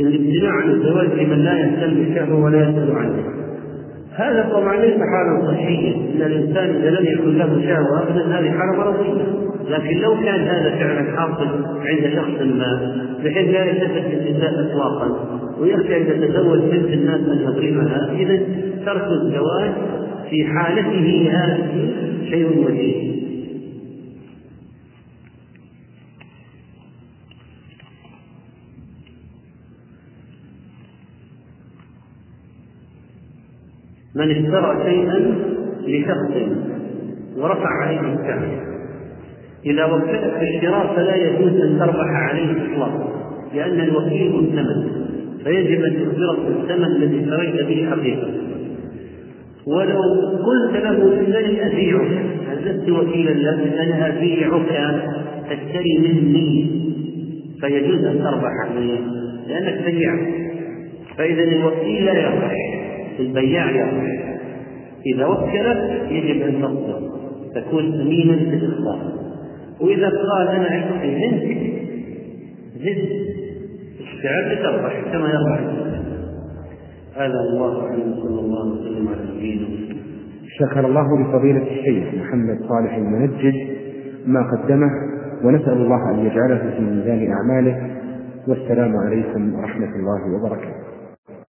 الامتناع عن الزواج لمن لا يهتم بالشهوة ولا يسأل عنه. هذا طبعا ليس حالا صحيا إن الإنسان إذا لم يكن له شهوة ابدا هذه حاله مرضيه لكن لو كان هذا فعلا حاصل عند شخص ما بحيث لا يلتفت للنساء اطلاقا ويخشى أن يتزوج بنت الناس أن يظلمها اذا ترك الزواج في حالته هذه شيء وجيه. من اشترى شيئا لشخص ورفع عليه السعر إذا وكلت في الشراء فلا يجوز أن تربح عليه إطلاقا لأن الوكيل مؤتمن فيجب أن تخبرك الثمن الذي اشتريت به حقيقة. ولو قلت له انني أبيعك لست وكيلا لك أنا أبيعك تشتري مني فيجوز أن تربح عليه لأنك بيعت فإذا الوكيل لا يربح. البياع يربح إذا وكلك يجب أن تصدق تكون أمينا في الإخبار. وإذا قال أنا عندي زد زد اشتعل تربح كما يربح هذا الله اعلم صلى الله وسلم على نبينا شكر الله لفضيلة الشيخ محمد صالح المنجد ما قدمه ونسأل الله أن يجعله في ميزان أعماله. والسلام عليكم ورحمة الله وبركاته.